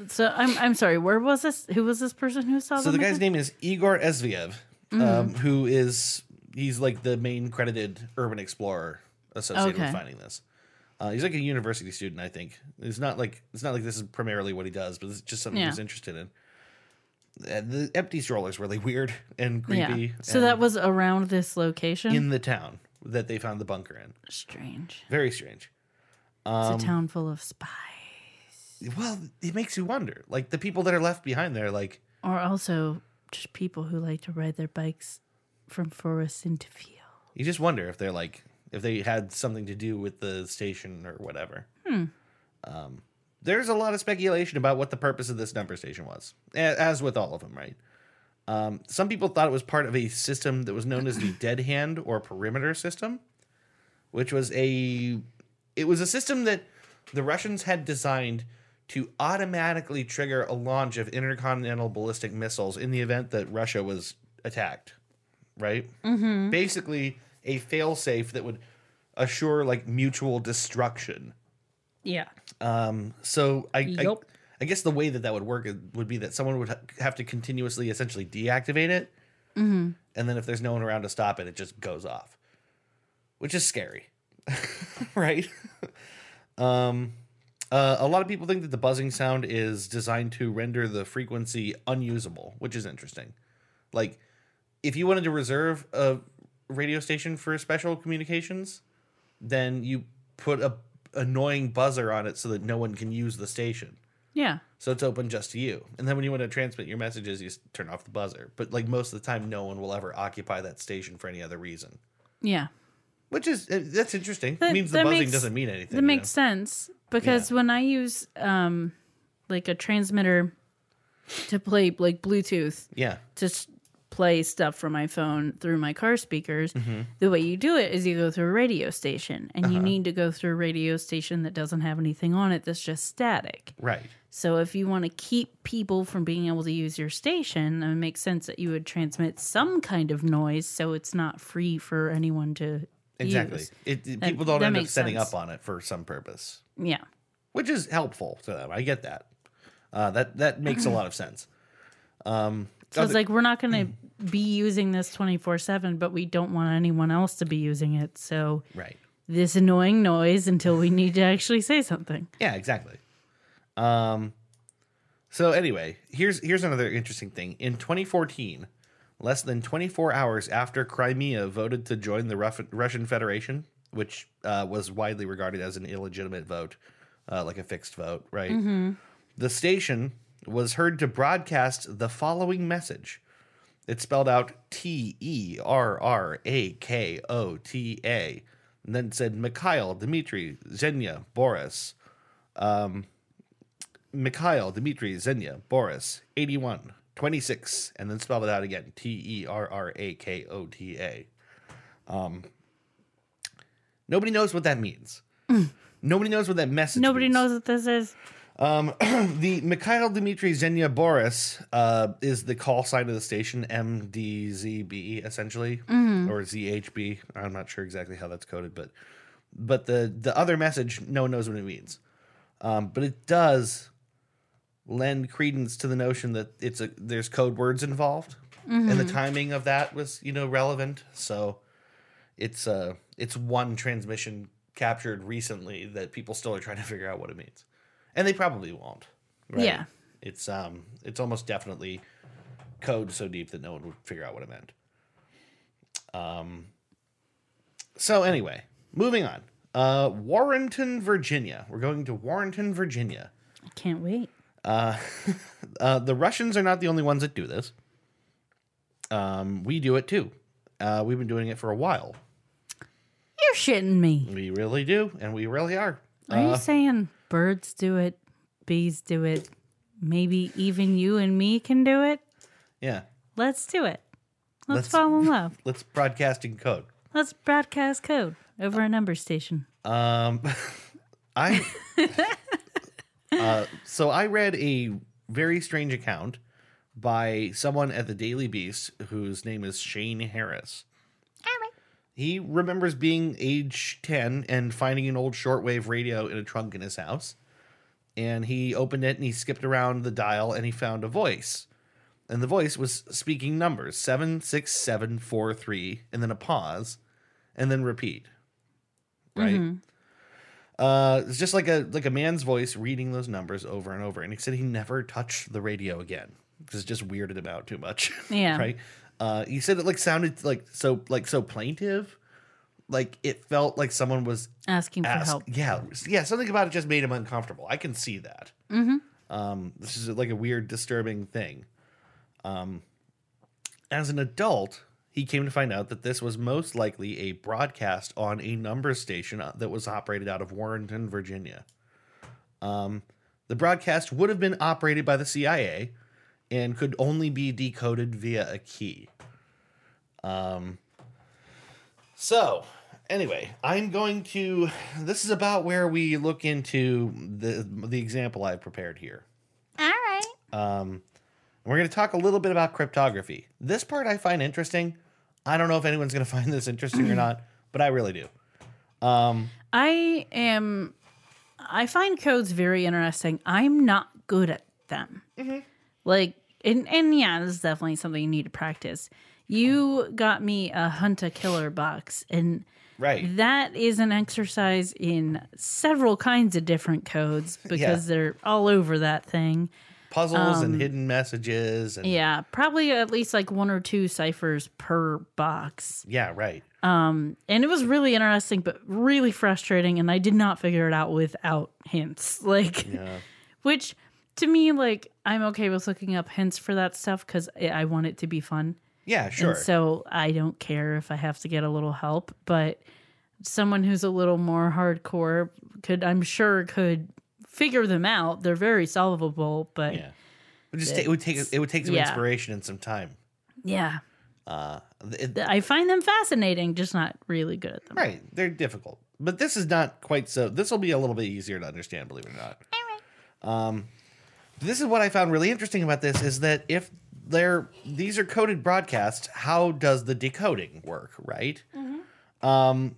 So I'm I'm sorry. Where was this? Who was this person who saw this? so the guy's name is Igor Esviev, Mm-hmm. um, who is he's like the main credited urban explorer associated Okay. with finding this. Uh, he's like a university student, I think. It's not like it's not like this is primarily what he does, but it's just something Yeah. he's interested in. And the empty stroller is really weird and Yeah. creepy. So and that was around this location. in the town that they found the bunker in. Strange. Very strange. It's Um, a town full of spies. Well, it makes you wonder. Like the people that are left behind there, like Or also just people who like to ride their bikes from forest into field. you just wonder if they're like if they had something to do with the station or whatever. Um, there's a lot of speculation about what the purpose of this number station was, as with all of them, right? Um, some people thought it was part of a system that was known as the dead hand or perimeter system, which was a it was a system that the Russians had designed to automatically trigger a launch of intercontinental ballistic missiles in the event that Russia was attacked, right? Mm-hmm. Basically, a failsafe that would assure like mutual destruction. Yeah. Um, so I, I, Yup. I guess the way that that would work would be that someone would ha- have to continuously essentially deactivate it, and then if there's no one around to stop it, it just goes off, which is scary, right? um, uh, a lot of people think that the buzzing sound is designed to render the frequency unusable, which is interesting. Like, if you wanted to reserve a radio station for special communications, then you put a annoying buzzer on it so that no one can use the station. Yeah. So it's open just to you. And then when you want to transmit your messages, you turn off the buzzer. But like most of the time, no one will ever occupy that station for any other reason. Yeah. Which is uh, that's interesting. That- it means the buzzing makes- doesn't mean anything. That makes sense because when I use um like a transmitter to play like Bluetooth yeah. to s- play stuff from my phone through my car speakers, Mm-hmm. the way you do it is you go through a radio station and Uh-huh. you need to go through a radio station that doesn't have anything on it that's just static. Right. So if you want to keep people from being able to use your station, it makes sense that you would transmit some kind of noise so it's not free for anyone to Exactly. use. It, it- That- people don't end up setting sense. up on it for some purpose, Yeah. which is helpful to them. I get that. Uh, that that makes a lot of sense. Um, So it's like we're not going to be using this 24/7, but we don't want anyone else to be using it. So right. this annoying noise until we need to actually say something. Yeah, exactly. Um, so anyway, here's here's another interesting thing. In 2014, less than 24 hours after Crimea voted to join the Ruff- Russian Federation, which uh, was widely regarded as an illegitimate vote, uh, like a fixed vote, right? The station was heard to broadcast the following message. It spelled out T E R R A K O T A, and then said Mikhail, Dmitry, Zhenya, Boris. Um, Mikhail, Dmitry, Zhenya, Boris, 81, 26, and then spell it out again T E R R A K O T A. Um, nobody knows what that means. Nobody knows what that message Nobody means. knows what this is. Um, The Mikhail Dmitry Zhenya Boris uh, is the call sign of the station, MDZB essentially, or ZHB. I'm not sure exactly how that's coded, but but the the other message, no one knows what it means. Um, but it does lend credence to the notion that it's a there's code words involved, and the timing of that was you know relevant. So it's uh it's one transmission captured recently that people still are trying to figure out what it means and they probably won't right? Yeah. it's um it's almost definitely code so deep that no one would figure out what it meant um so anyway moving on uh warrenton virginia we're going to warrenton virginia I can't wait. uh, the Russians are not the only ones that do this. Um, we do it too. Uh, we've been doing it for a while. You're shitting me. We really do, and we really are. Are you saying birds do it, bees do it, maybe even you and me can do it? Yeah. Let's do it. Let's, Let's- fall in love. Let's broadcast in code. Let's broadcast code over a number station. Um, I. uh, so I read a very strange account by someone at the Daily Beast whose name is Shane Harris. He remembers being age 10 and finding an old shortwave radio in a trunk in his house. And he opened it and he skipped around the dial and he found a voice. And the voice was speaking numbers 76743 and then a pause and then repeat. Right? Uh, it's just like a like a man's voice reading those numbers over and over. And he said he never touched the radio again because it just weirded him out too much. Yeah. right. Uh, he said it like sounded like so like so plaintive, like it felt like someone was Asking for ask, help. Yeah, yeah. Something about it just made him uncomfortable. I can see that. Mm-hmm. Um, this is like a weird, disturbing thing. Um, as an adult, he came to find out that this was most likely a broadcast on a number station uh, that was operated out of Warrenton, Virginia. Um, the broadcast would have been operated by the CIA and could only be decoded via a key. Um, so, anyway, I'm going to. This is about where we look into the the example I've prepared here. All right. Um, we're going to talk a little bit about cryptography. This part I find interesting. I don't know if anyone's going to find this interesting or not, but I really do. Um, I am. I find codes very interesting. I'm not good at them. Mm-hmm. Like, and, and yeah, this is definitely something you need to practice. You got me a hunt a killer box, and Right. that is an exercise in several kinds of different codes because Yeah. they're all over that thing. Puzzles and hidden messages and yeah, Yeah, probably at least like one or two ciphers per box. Yeah, right. Um, and it was really interesting but really frustrating and i did not figure it out without hints like Yeah. which to me like i'm okay with looking up hints for that stuff because i want it to be fun Yeah, sure. and so i don't care if i have to get a little help but someone who's a little more hardcore could i'm sure could figure them out they're very solvable but yeah. It, just ta- it would take it would take some Yeah. inspiration and some time. Yeah. Uh, it- i find them fascinating just not really good at them right. They're difficult, but this is not quite so. This will be a little bit easier to understand, believe it or not. Um, this is what I found really interesting about this is that if they're these are coded broadcasts, how does the decoding work? Right. Um,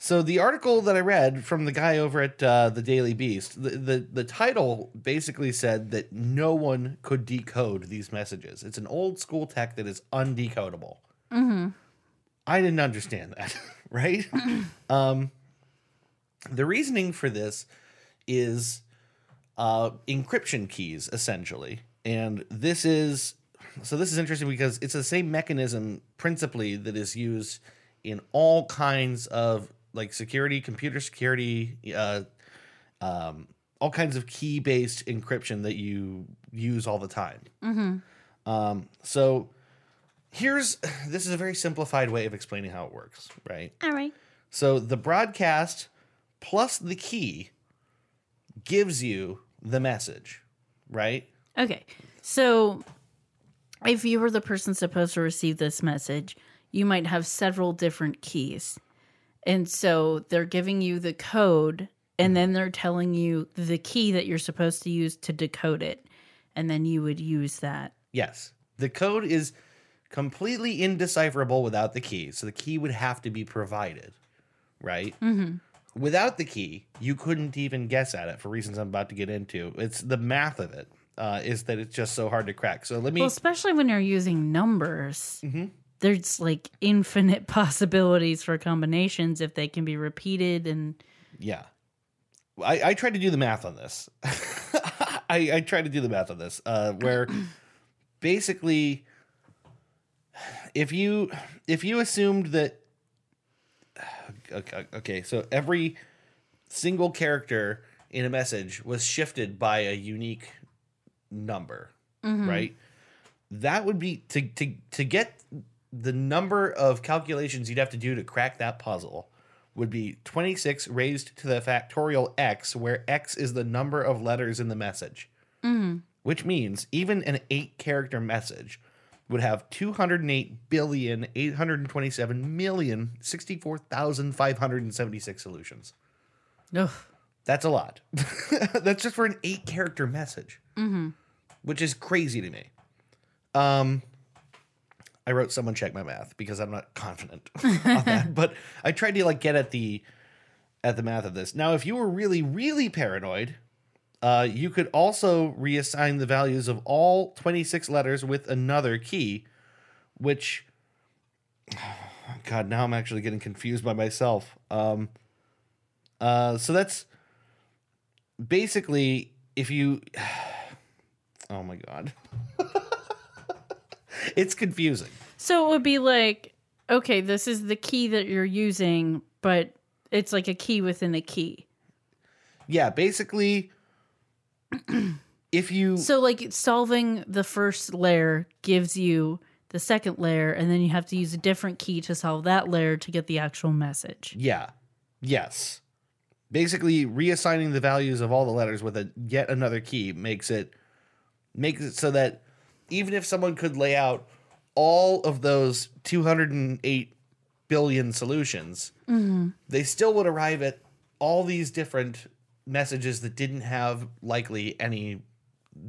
so the article that I read from the guy over at uh, the Daily Beast, the, the the title basically said that no one could decode these messages. It's an old school tech that is undecodable. I didn't understand that, right? um, the reasoning for this is uh, encryption keys, essentially, and this is so. This is interesting because it's the same mechanism, principally, that is used in all kinds of like security, computer security, uh, um, all kinds of key based encryption that you use all the time. Um, so here's this is a very simplified way of explaining how it works, right? All right. So the broadcast plus the key gives you the message, right? Okay. So if you were the person supposed to receive this message, you might have several different keys. And so they're giving you the code and then they're telling you the key that you're supposed to use to decode it. And then you would use that. Yes. The code is completely indecipherable without the key. So the key would have to be provided, right? Mm-hmm. Without the key, you couldn't even guess at it for reasons I'm about to get into. It's the math of it uh, is that it's just so hard to crack. So let me. Well, especially when you're using numbers, there's like infinite possibilities for combinations if they can be repeated. And Yeah. I, I tried to do the math on this. I, I tried to do the math on this, uh, where basically if you if you assumed that okay, okay, so every single character in a message was shifted by a unique number, right? That would be to to to get the number of calculations you'd have to do to crack that puzzle would be 26 raised to the factorial x, where x is the number of letters in the message. Which means even an eight character message would have 208 billion 827 million 64,576 solutions. ugh, That's a lot. That's just for an eight character message, which is crazy to me. Um, I wrote someone check my math because I'm not confident on that, but I tried to like get at the at the math of this. Now, if you were really really paranoid, uh, you could also reassign the values of all 26 letters with another key, which God, now I'm actually getting confused by myself. Um, uh, so that's basically if you. Oh my God. it's confusing. So it would be like, okay, this is the key that you're using, but it's like a key within a key. Yeah, basically, if you. So like solving the first layer gives you the second layer, and then you have to use a different key to solve that layer to get the actual message. Yeah. Yes. Basically, reassigning the values of all the letters with a yet another key makes it makes it so that even if someone could lay out all of those 208 billion solutions, mm-hmm. they still would arrive at all these different messages that didn't have likely any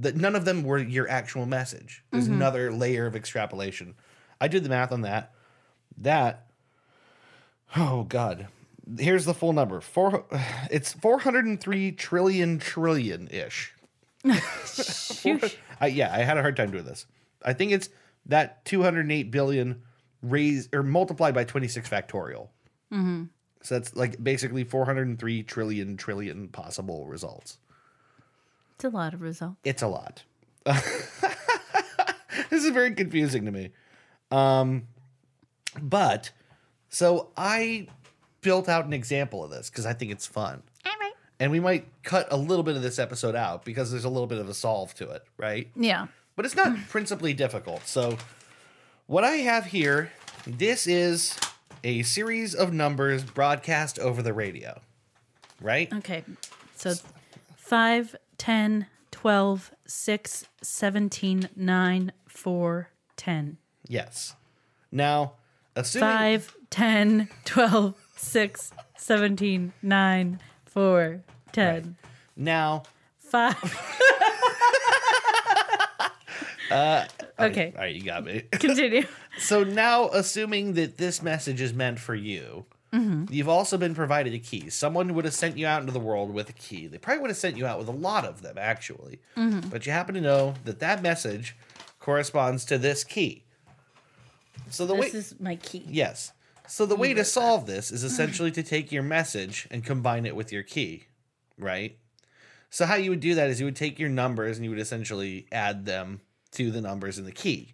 that none of them were your actual message. There's mm-hmm. another layer of extrapolation. I did the math on that. That Oh God. Here's the full number. Four it's 403 trillion trillion ish. I, yeah, I had a hard time doing this. I think it's that 208 billion raised or multiplied by 26 factorial. So that's like basically 403 trillion trillion possible results. It's a lot of results. It's a lot. this is very confusing to me. Um, but so I built out an example of this because I think it's fun. And we might cut a little bit of this episode out because there's a little bit of a solve to it, right? Yeah. But it's not principally difficult. So what I have here, this is a series of numbers broadcast over the radio, right? Okay. So 5, 10, 12, 6, 17, 9, 4, 10. Yes. Now, assuming 5, 10, 12, 6, 17, 9, 4, 10. now 5. Uh, okay. All right, you got me. Continue. so now, assuming that this message is meant for you, mm-hmm. you've also been provided a key. Someone would have sent you out into the world with a key. They probably would have sent you out with a lot of them, actually. Mm-hmm. But you happen to know that that message corresponds to this key. So the way, This is my key. yes. So the way to solve this is essentially to take your message and combine it with your key, right? So how you would do that is you would take your numbers and you would essentially add them to the numbers in the key.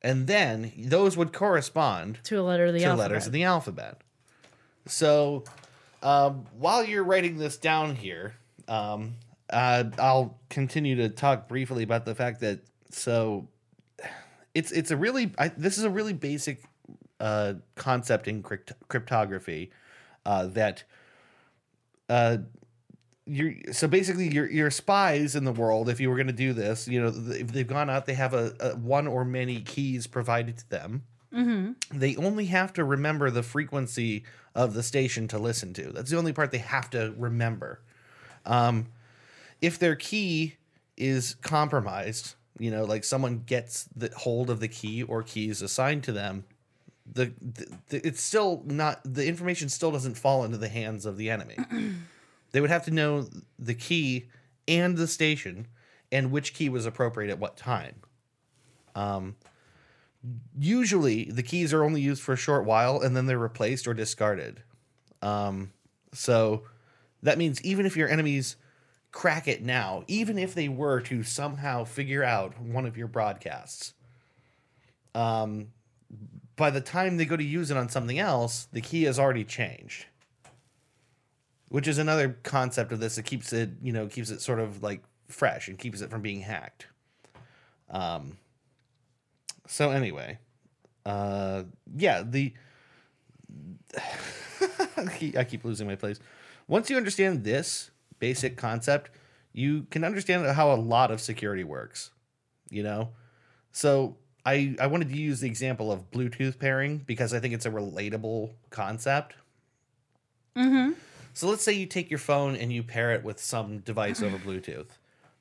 And then those would correspond To a letter of the to alphabet. letters in the alphabet. So, um, while you're writing this down here, um, uh, I'll continue to talk briefly about the fact that so it's it's a really I, this is a really basic uh, concept in crypt- cryptography uh, that uh, you're so basically your your spies in the world. If you were going to do this, you know, if they've gone out, they have a, a one or many keys provided to them. They only have to remember the frequency of the station to listen to. That's the only part they have to remember. Um, if their key is compromised, you know, like someone gets the hold of the key or keys assigned to them, the, the, the it's still not the information still doesn't fall into the hands of the enemy. they would have to know the key and the station and which key was appropriate at what time. Um, usually the keys are only used for a short while and then they're replaced or discarded. Um, so that means even if your enemies crack it now, even if they were to somehow figure out one of your broadcasts, um, by the time they go to use it on something else, the key has already changed. Which is another concept of this that keeps it, you know, keeps it sort of like fresh and keeps it from being hacked. Um, so anyway, uh, yeah, the I keep- I keep losing my place. Once you understand this basic concept, you can understand how a lot of security works. You know, so I I wanted to use the example of Bluetooth pairing because I think it's a relatable concept. Mm-hmm. So let's say you take your phone and you pair it with some device over Bluetooth.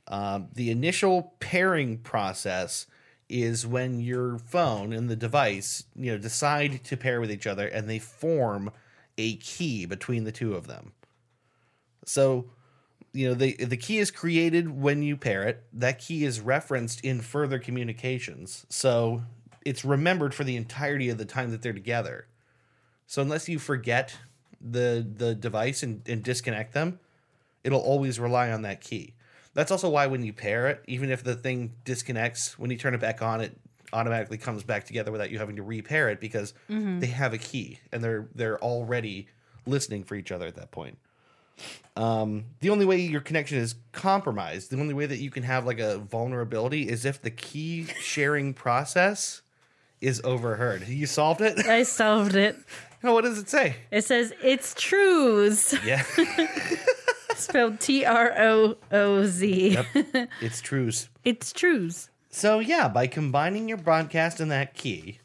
Um, the initial pairing process is when your phone and the device, you know, decide to pair with each other and they form a key between the two of them. So, you know, the the key is created when you pair it. That key is referenced in further communications. So, it's remembered for the entirety of the time that they're together. So, unless you forget the the device and, and disconnect them, it'll always rely on that key. That's also why when you pair it, even if the thing disconnects, when you turn it back on, it automatically comes back together without you having to repair it because mm-hmm. they have a key and they're they're already listening for each other at that point. Um, the only way your connection is compromised, the only way that you can have like a vulnerability is if the key sharing process is overheard. You solved it? I solved it. Oh, what does it say? It says it's trues. Yeah. Spelled T R O O Z. Yep. it's trues. It's trues. So yeah, by combining your broadcast and that key,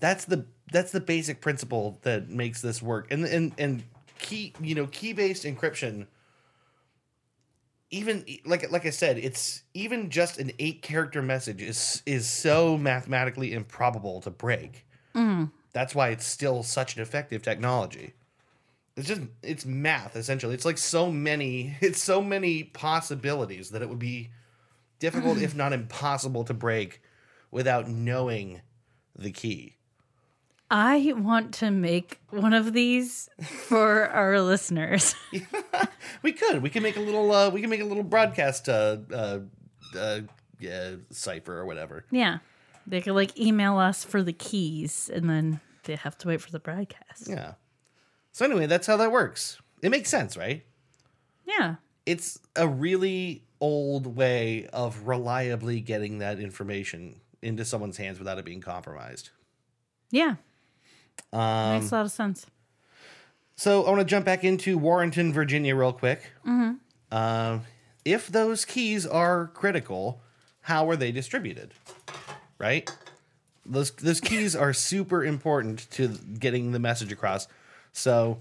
that's the that's the basic principle that makes this work. And and and key, you know, key based encryption. Even like like I said, it's even just an eight character message is is so mathematically improbable to break. Mm-hmm. That's why it's still such an effective technology. It's just it's math essentially. It's like so many it's so many possibilities that it would be difficult if not impossible to break without knowing the key. I want to make one of these for our listeners. We could we can make a little uh we can make a little broadcast uh uh, uh yeah, cipher or whatever. yeah. They could like email us for the keys and then they have to wait for the broadcast. Yeah. So anyway, that's how that works. It makes sense, right? Yeah. It's a really old way of reliably getting that information into someone's hands without it being compromised. Yeah. Um, Makes a lot of sense. So I want to jump back into Warrenton, Virginia, real quick. Mm-hmm. if those keys are critical, how are they distributed? Right. Those those keys are super important to getting the message across. So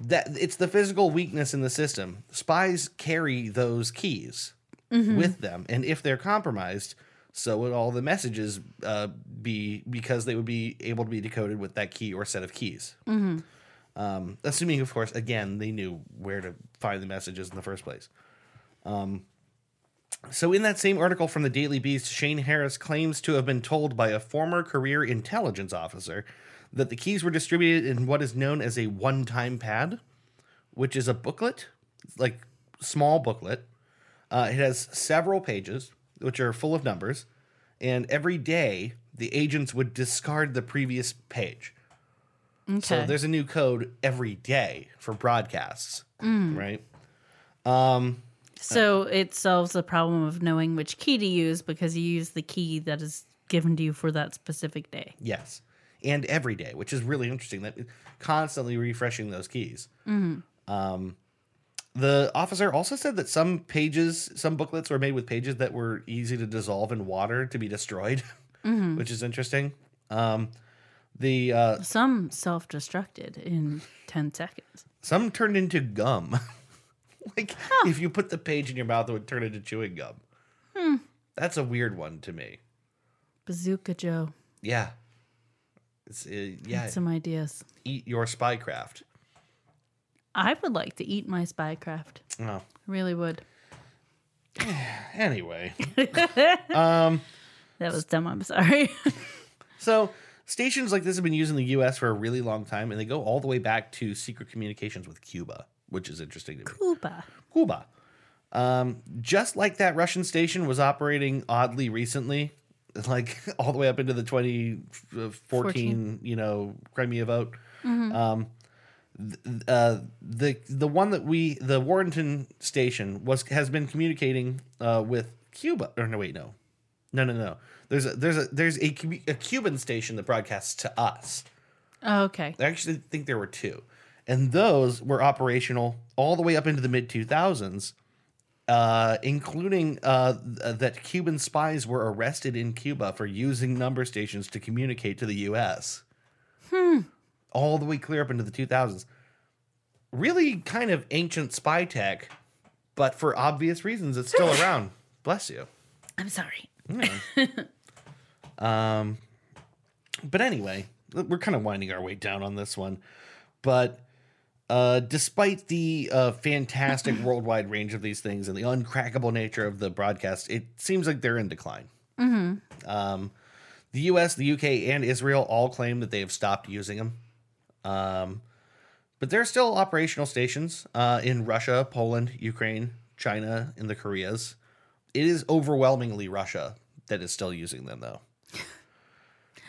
that it's the physical weakness in the system. Spies carry those keys with them, and if they're compromised, so would all the messages uh, be because they would be able to be decoded with that key or set of keys. Um, assuming, of course, again, they knew where to find the messages in the first place. Um, so, in that same article from the Daily Beast, Shane Harris claims to have been told by a former career intelligence officer that the keys were distributed in what is known as a one time pad, which is a booklet, like small booklet. Uh, it has several pages, which are full of numbers, and every day the agents would discard the previous page. Okay. So there's a new code every day for broadcasts, right? Um, So it solves the problem of knowing which key to use because you use the key that is given to you for that specific day. yes, and every day, which is really interesting. That constantly refreshing those keys. Um, the officer also said that some pages, some booklets were made with pages that were easy to dissolve in water to be destroyed, which is interesting. Um, the uh, Some self destructed in 10 seconds. some turned into gum. like if you put the page in your mouth, it would turn into chewing gum. That's a weird one to me. Bazooka Joe. Yeah. It's, uh, yeah. Some ideas. Eat your spycraft. I would like to eat my spycraft. Oh. Really would. Anyway, um, That was dumb. I'm sorry. so stations like this have been used in the U.S. for a really long time, and they go all the way back to secret communications with Cuba, which is interesting to me. Cuba. Cuba. Um, just like that Russian station was operating oddly recently, like all the way up into the 2014, 14. you know, Crimea vote. Um, th- uh, the the one that we the Warrenton station was has been communicating uh, with Cuba. Or no, wait, no, no, no, no. There's a, there's a there's a, a Cuban station that broadcasts to us. Oh, okay. I actually think there were two, and those were operational all the way up into the mid 2000s, uh, including uh, th- that Cuban spies were arrested in Cuba for using number stations to communicate to the U.S. All the way clear up into the 2000s. Really kind of ancient spy tech, but for obvious reasons, it's still around. Bless you. I'm sorry. Um, but anyway, we're kind of winding our way down on this one. But uh, despite the uh, fantastic worldwide range of these things and the uncrackable nature of the broadcast, it seems like they're in decline. Um, the U.S., the U.K., and Israel all claim that they have stopped using them. Um, but there are still operational stations uh, in Russia, Poland, Ukraine, China, and the Koreas. It is overwhelmingly Russia that is still using them, though.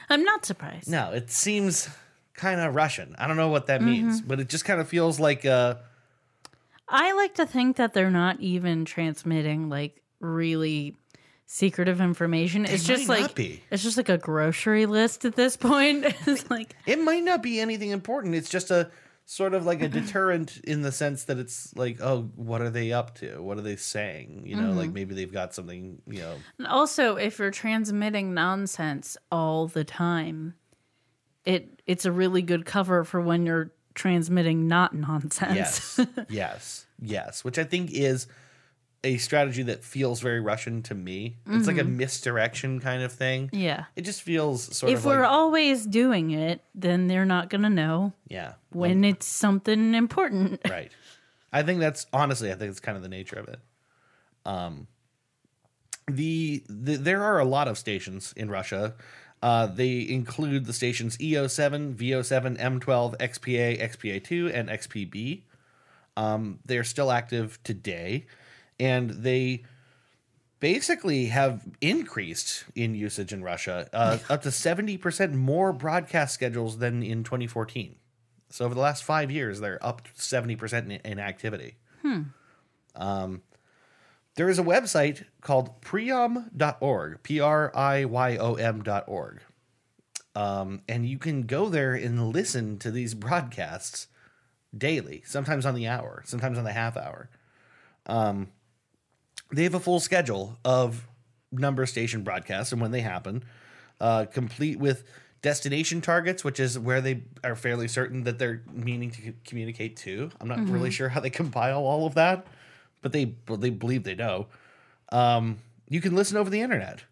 I'm not surprised. No, it seems kind of Russian. I don't know what that means, but it just kind of feels like uh I like to think that they're not even transmitting like really secretive information. it's just like be. it's just like a grocery list at this point. it's like it might not be anything important. It's just a sort of like a deterrent in the sense that it's like, oh, what are they up to? What are they saying? You know, like mm-hmm. maybe they've got something, you know. And also if you're transmitting nonsense all the time, it it's a really good cover for when you're transmitting not nonsense. Yes. yes. Yes, which I think is a strategy that feels very Russian to me. It's like a misdirection kind of thing. yeah. It just feels sort If of If we're like always doing it, then they're not going to know yeah. when it's something important. right i think that's honestly i think it's kind of the nature of it um the, the there are a lot of stations in russia uh, they include the stations E EO7, VO7, M12, XPA, XPA2, and XPB. Um, they're still active today, and they basically have increased in usage in Russia, uh, up to 70% more broadcast schedules than in 2014. So over the last five years, they're up 70% in, in activity. Um, there is a website called priyom.org, P R I Y O M.org. Um, and you can go there and listen to these broadcasts daily, sometimes on the hour, sometimes on the half hour. Um, they have a full schedule of number station broadcasts and when they happen, uh, complete with destination targets, which is where they are fairly certain that they're meaning to communicate to. I'm not really sure how they compile all of that, but they they believe they know. Um, you can listen over the internet,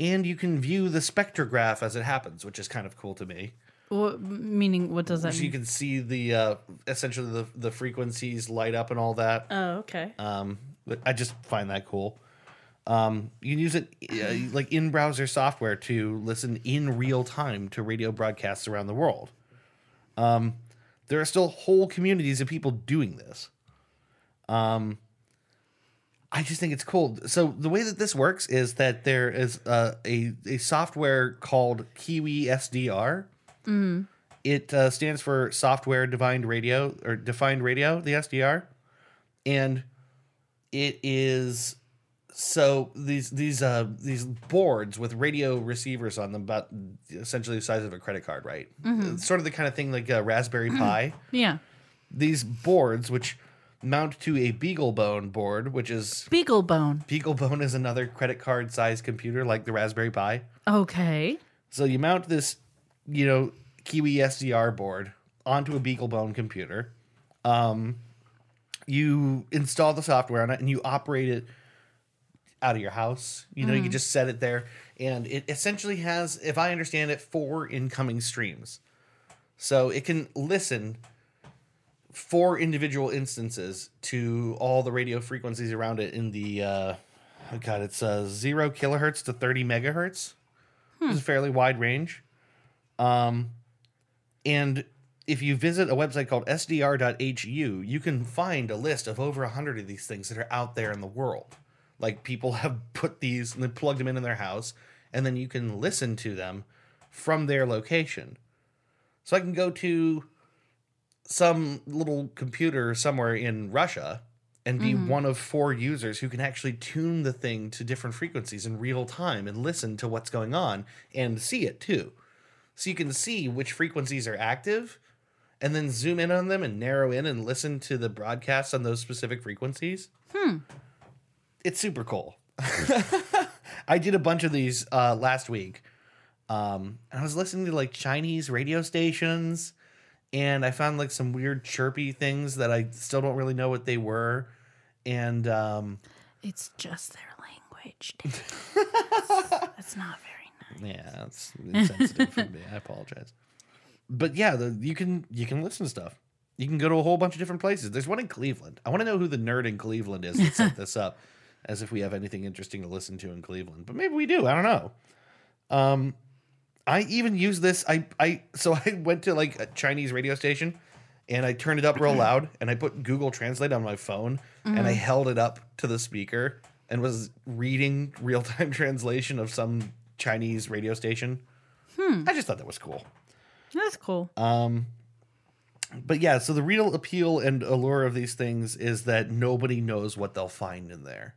and you can view the spectrograph as it happens, which is kind of cool to me. What, meaning, what does that So you can see the uh, essentially the the frequencies light up and all that. Oh, okay. Um, I just find that cool. Um, you can use it uh, like in browser software to listen in real time to radio broadcasts around the world. Um, there are still whole communities of people doing this. Um, I just think it's cool. So the way that this works is that there is uh, a a software called Kiwi SDR, It uh, stands for Software Defined Radio or Defined Radio, the SDR, and it is so these these uh these boards with radio receivers on them about essentially the size of a credit card, right? It's sort of the kind of thing like a Raspberry Pi. Yeah. These boards, which mount to a BeagleBone board, which is Beaglebone. BeagleBone is another credit card size computer like the Raspberry Pi. Okay. So you mount this, you know, Kiwi SDR board onto a BeagleBone computer. Um, you install the software on it and you operate it out of your house. You know, you just set it there, and it essentially has, if I understand it, four incoming streams. So it can listen four individual instances to all the radio frequencies around it in the uh oh god it's uh zero kilohertz to 30 megahertz. It's a fairly wide range. Um and if you visit a website called sdr.hu you can find a list of over 100 of these things that are out there in the world. Like people have put these and then plugged them in in their house and then you can listen to them from their location. So i can go to some little computer somewhere in Russia and be mm-hmm. one of four users who can actually tune the thing to different frequencies in real time and listen to what's going on and see it too. So you can see which frequencies are active and then zoom in on them and narrow in and listen to the broadcasts on those specific frequencies. Hmm. It's super cool. I did a bunch of these uh, last week. Um, and I was listening to like Chinese radio stations and I found like some weird chirpy things that I still don't really know what they were. And um, It's just their language. David. That's not very nice. yeah, it's insensitive for me. I apologize. But yeah, the, you can you can listen to stuff. You can go to a whole bunch of different places. There's one in Cleveland. I want to know who the nerd in Cleveland is that set this up, as if we have anything interesting to listen to in Cleveland. But maybe we do. I don't know. Um, I even use this. I I so I went to like a Chinese radio station, and I turned it up real loud, and I put Google Translate on my phone, and I held it up to the speaker and was reading real time translation of some Chinese radio station. I just thought that was cool. That's cool. Um, But yeah, so the real appeal and allure of these things is that nobody knows what they'll find in there.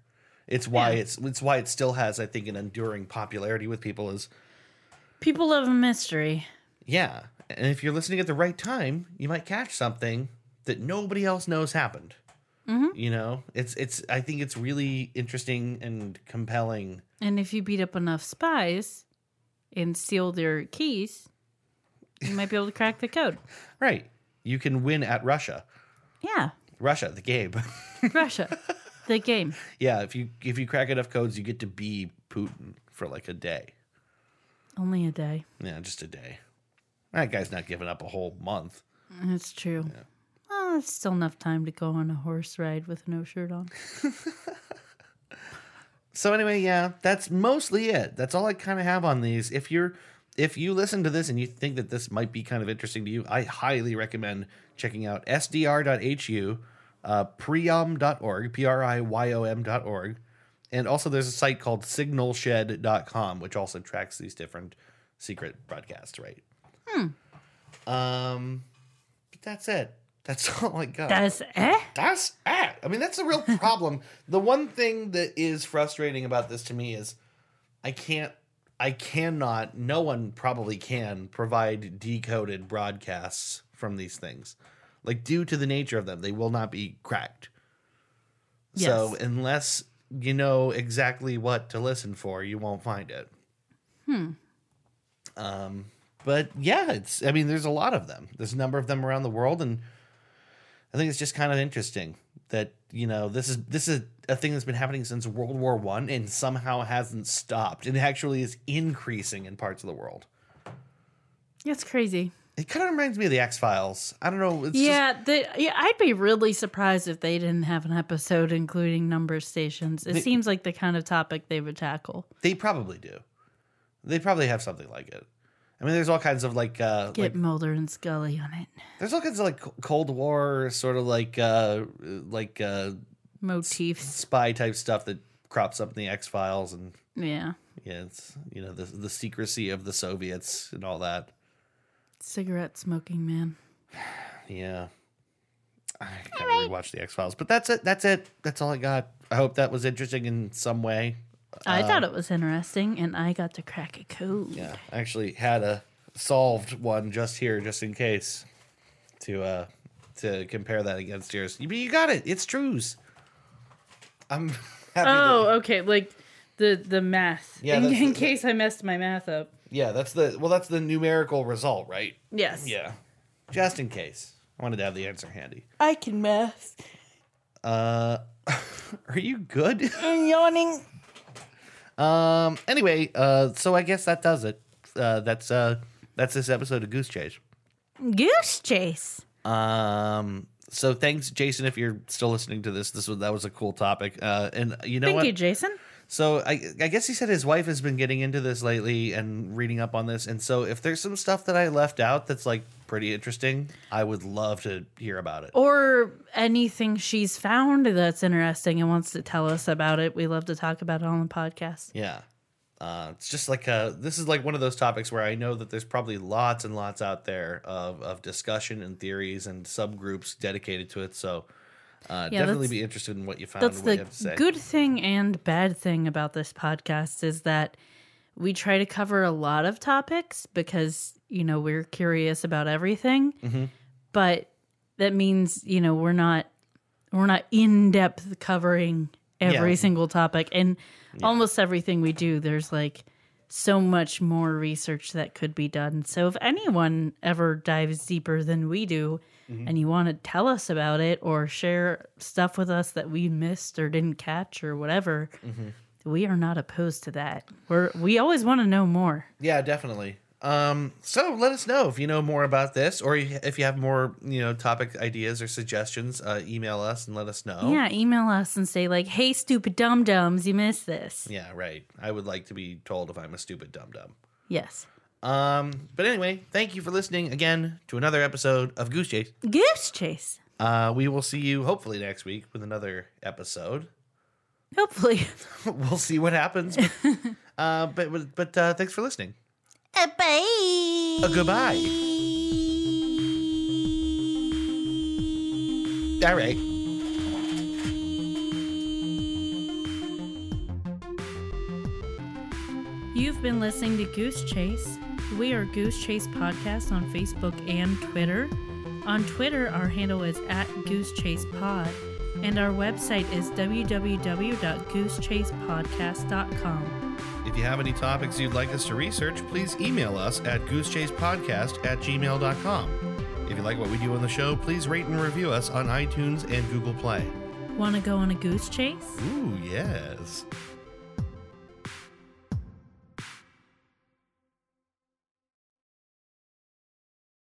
It's why Yeah. it's it's why it still has, I think, an enduring popularity with people. Is People love a mystery. yeah, and if you're listening at the right time, you might catch something that nobody else knows happened. You know, it's it's. I think it's really interesting and compelling. And if you beat up enough spies and steal their keys, you might be able to crack the code. Right, you can win at Russia. Yeah. Russia, the game. Russia. the game. yeah, if you if you crack enough codes, you get to be Putin for like a day. Only a day. Yeah, just a day. That guy's not giving up a whole month. That's true. Well, it's still enough time to go on a horse ride with no shirt on. So anyway, yeah, that's mostly it. That's all I kind of have on these. If you're if you listen to this and you think that this might be kind of interesting to you, I highly recommend checking out sdr.hu, uh, priyom.org, p-r-i-y-o-m.org, and also there's a site called signalshed.com, which also tracks these different secret broadcasts, right? Hmm. Um, but that's it. That's all I got. That's eh? That's it. I mean, that's a real problem. the one thing that is frustrating about this to me is I can't, I cannot, no one probably can provide decoded broadcasts from these things. Like, due to the nature of them, they will not be cracked. Yes. So, unless you know exactly what to listen for, you won't find it. Hmm. Um, but yeah, it's, I mean, there's a lot of them. There's a number of them around the world. And, I think it's just kind of interesting that you know this is this is a thing that's been happening since World War One and somehow hasn't stopped. It actually is increasing in parts of the world. That's crazy. It kind of reminds me of the X Files. I don't know. It's just- Yeah, the, yeah, I'd be really surprised if they didn't have an episode including number stations. It They- seems like the kind of topic they would tackle. they probably do. They probably have something like it. I mean, there's all kinds of like, uh, Get like Mulder and Scully on it. there's all kinds of like Cold War sort of like uh, like uh, Motifs. spy type stuff that crops up in the X Files and Yeah. yeah, it's you know the the secrecy of the Soviets and all that. Cigarette smoking man. Yeah. I gotta rewatch the X Files, but that's it. That's it. That's all I got. I hope that was interesting in some way. I thought it was interesting, and I got to crack a code. Yeah, I actually had a solved one just here, just in case, to uh to compare that against yours. You, you got it. It's trues. I'm happy. Oh, that, okay. Like the the math. Yeah, in, that's in the- case I messed my math up. yeah, that's the well, that's the numerical result, right? Yes. Yeah, just in case. I wanted to have the answer handy. I can math. Uh, are you good? I'm yawning. Um. Anyway, uh. So I guess that does it. Uh. That's uh. That's this episode of Goose Chase. Goose chase. Um. So thanks, Jason, if you're still listening to this. This was that was a cool topic. Uh. And you know Thank what? you, Jason. So I, I guess he said his wife has been getting into this lately and reading up on this. And so if there's some stuff that I left out that's like pretty interesting, I would love to hear about it. Or anything she's found that's interesting and wants to tell us about it. We love to talk about it on the podcast. Yeah. Uh, it's just like uh this is like one of those topics where I know that there's probably lots and lots out there of, of discussion and theories and subgroups dedicated to it. So uh, Yeah, definitely be interested in what you found That's and what you the have to say. good thing and bad thing about this podcast is that we try to cover a lot of topics because, you know, we're curious about everything. Mm-hmm. But that means, you know, we're not we're not in depth covering every Yeah. single topic and almost everything we do there's like so much more research that could be done. So if anyone ever dives deeper than we do Mm-hmm. and you want to tell us about it or share stuff with us that we missed or didn't catch or whatever, Mm-hmm. we are not opposed to that. We're we always want to know more. Yeah, definitely. Um, so let us know if you know more about this, or if you have more, you know, topic ideas or suggestions. Uh, email us and let us know. Yeah, email us and say like, "Hey, stupid dum dums, you missed this." Yeah, right. I would like to be told if I'm a stupid dum dum. Yes. Um, but anyway, thank you for listening again to another episode of Goose Chase. Goose chase. Uh, we will see you hopefully next week with another episode. Hopefully. we'll see what happens. uh, but but, but uh, thanks for listening. Bye. Uh, goodbye. All right. You've been listening to Goose Chase. We are Goose Chase Podcast on Facebook and Twitter. On Twitter, our handle is at Goose Chase Pod, and our website is www.goosechasepodcast.com. If you have any topics you'd like us to research, please email us at goosechasepodcast at gmail.com. If you like what we do on the show, please rate and review us on iTunes and Google Play. Want to go on a goose chase? Ooh, yes.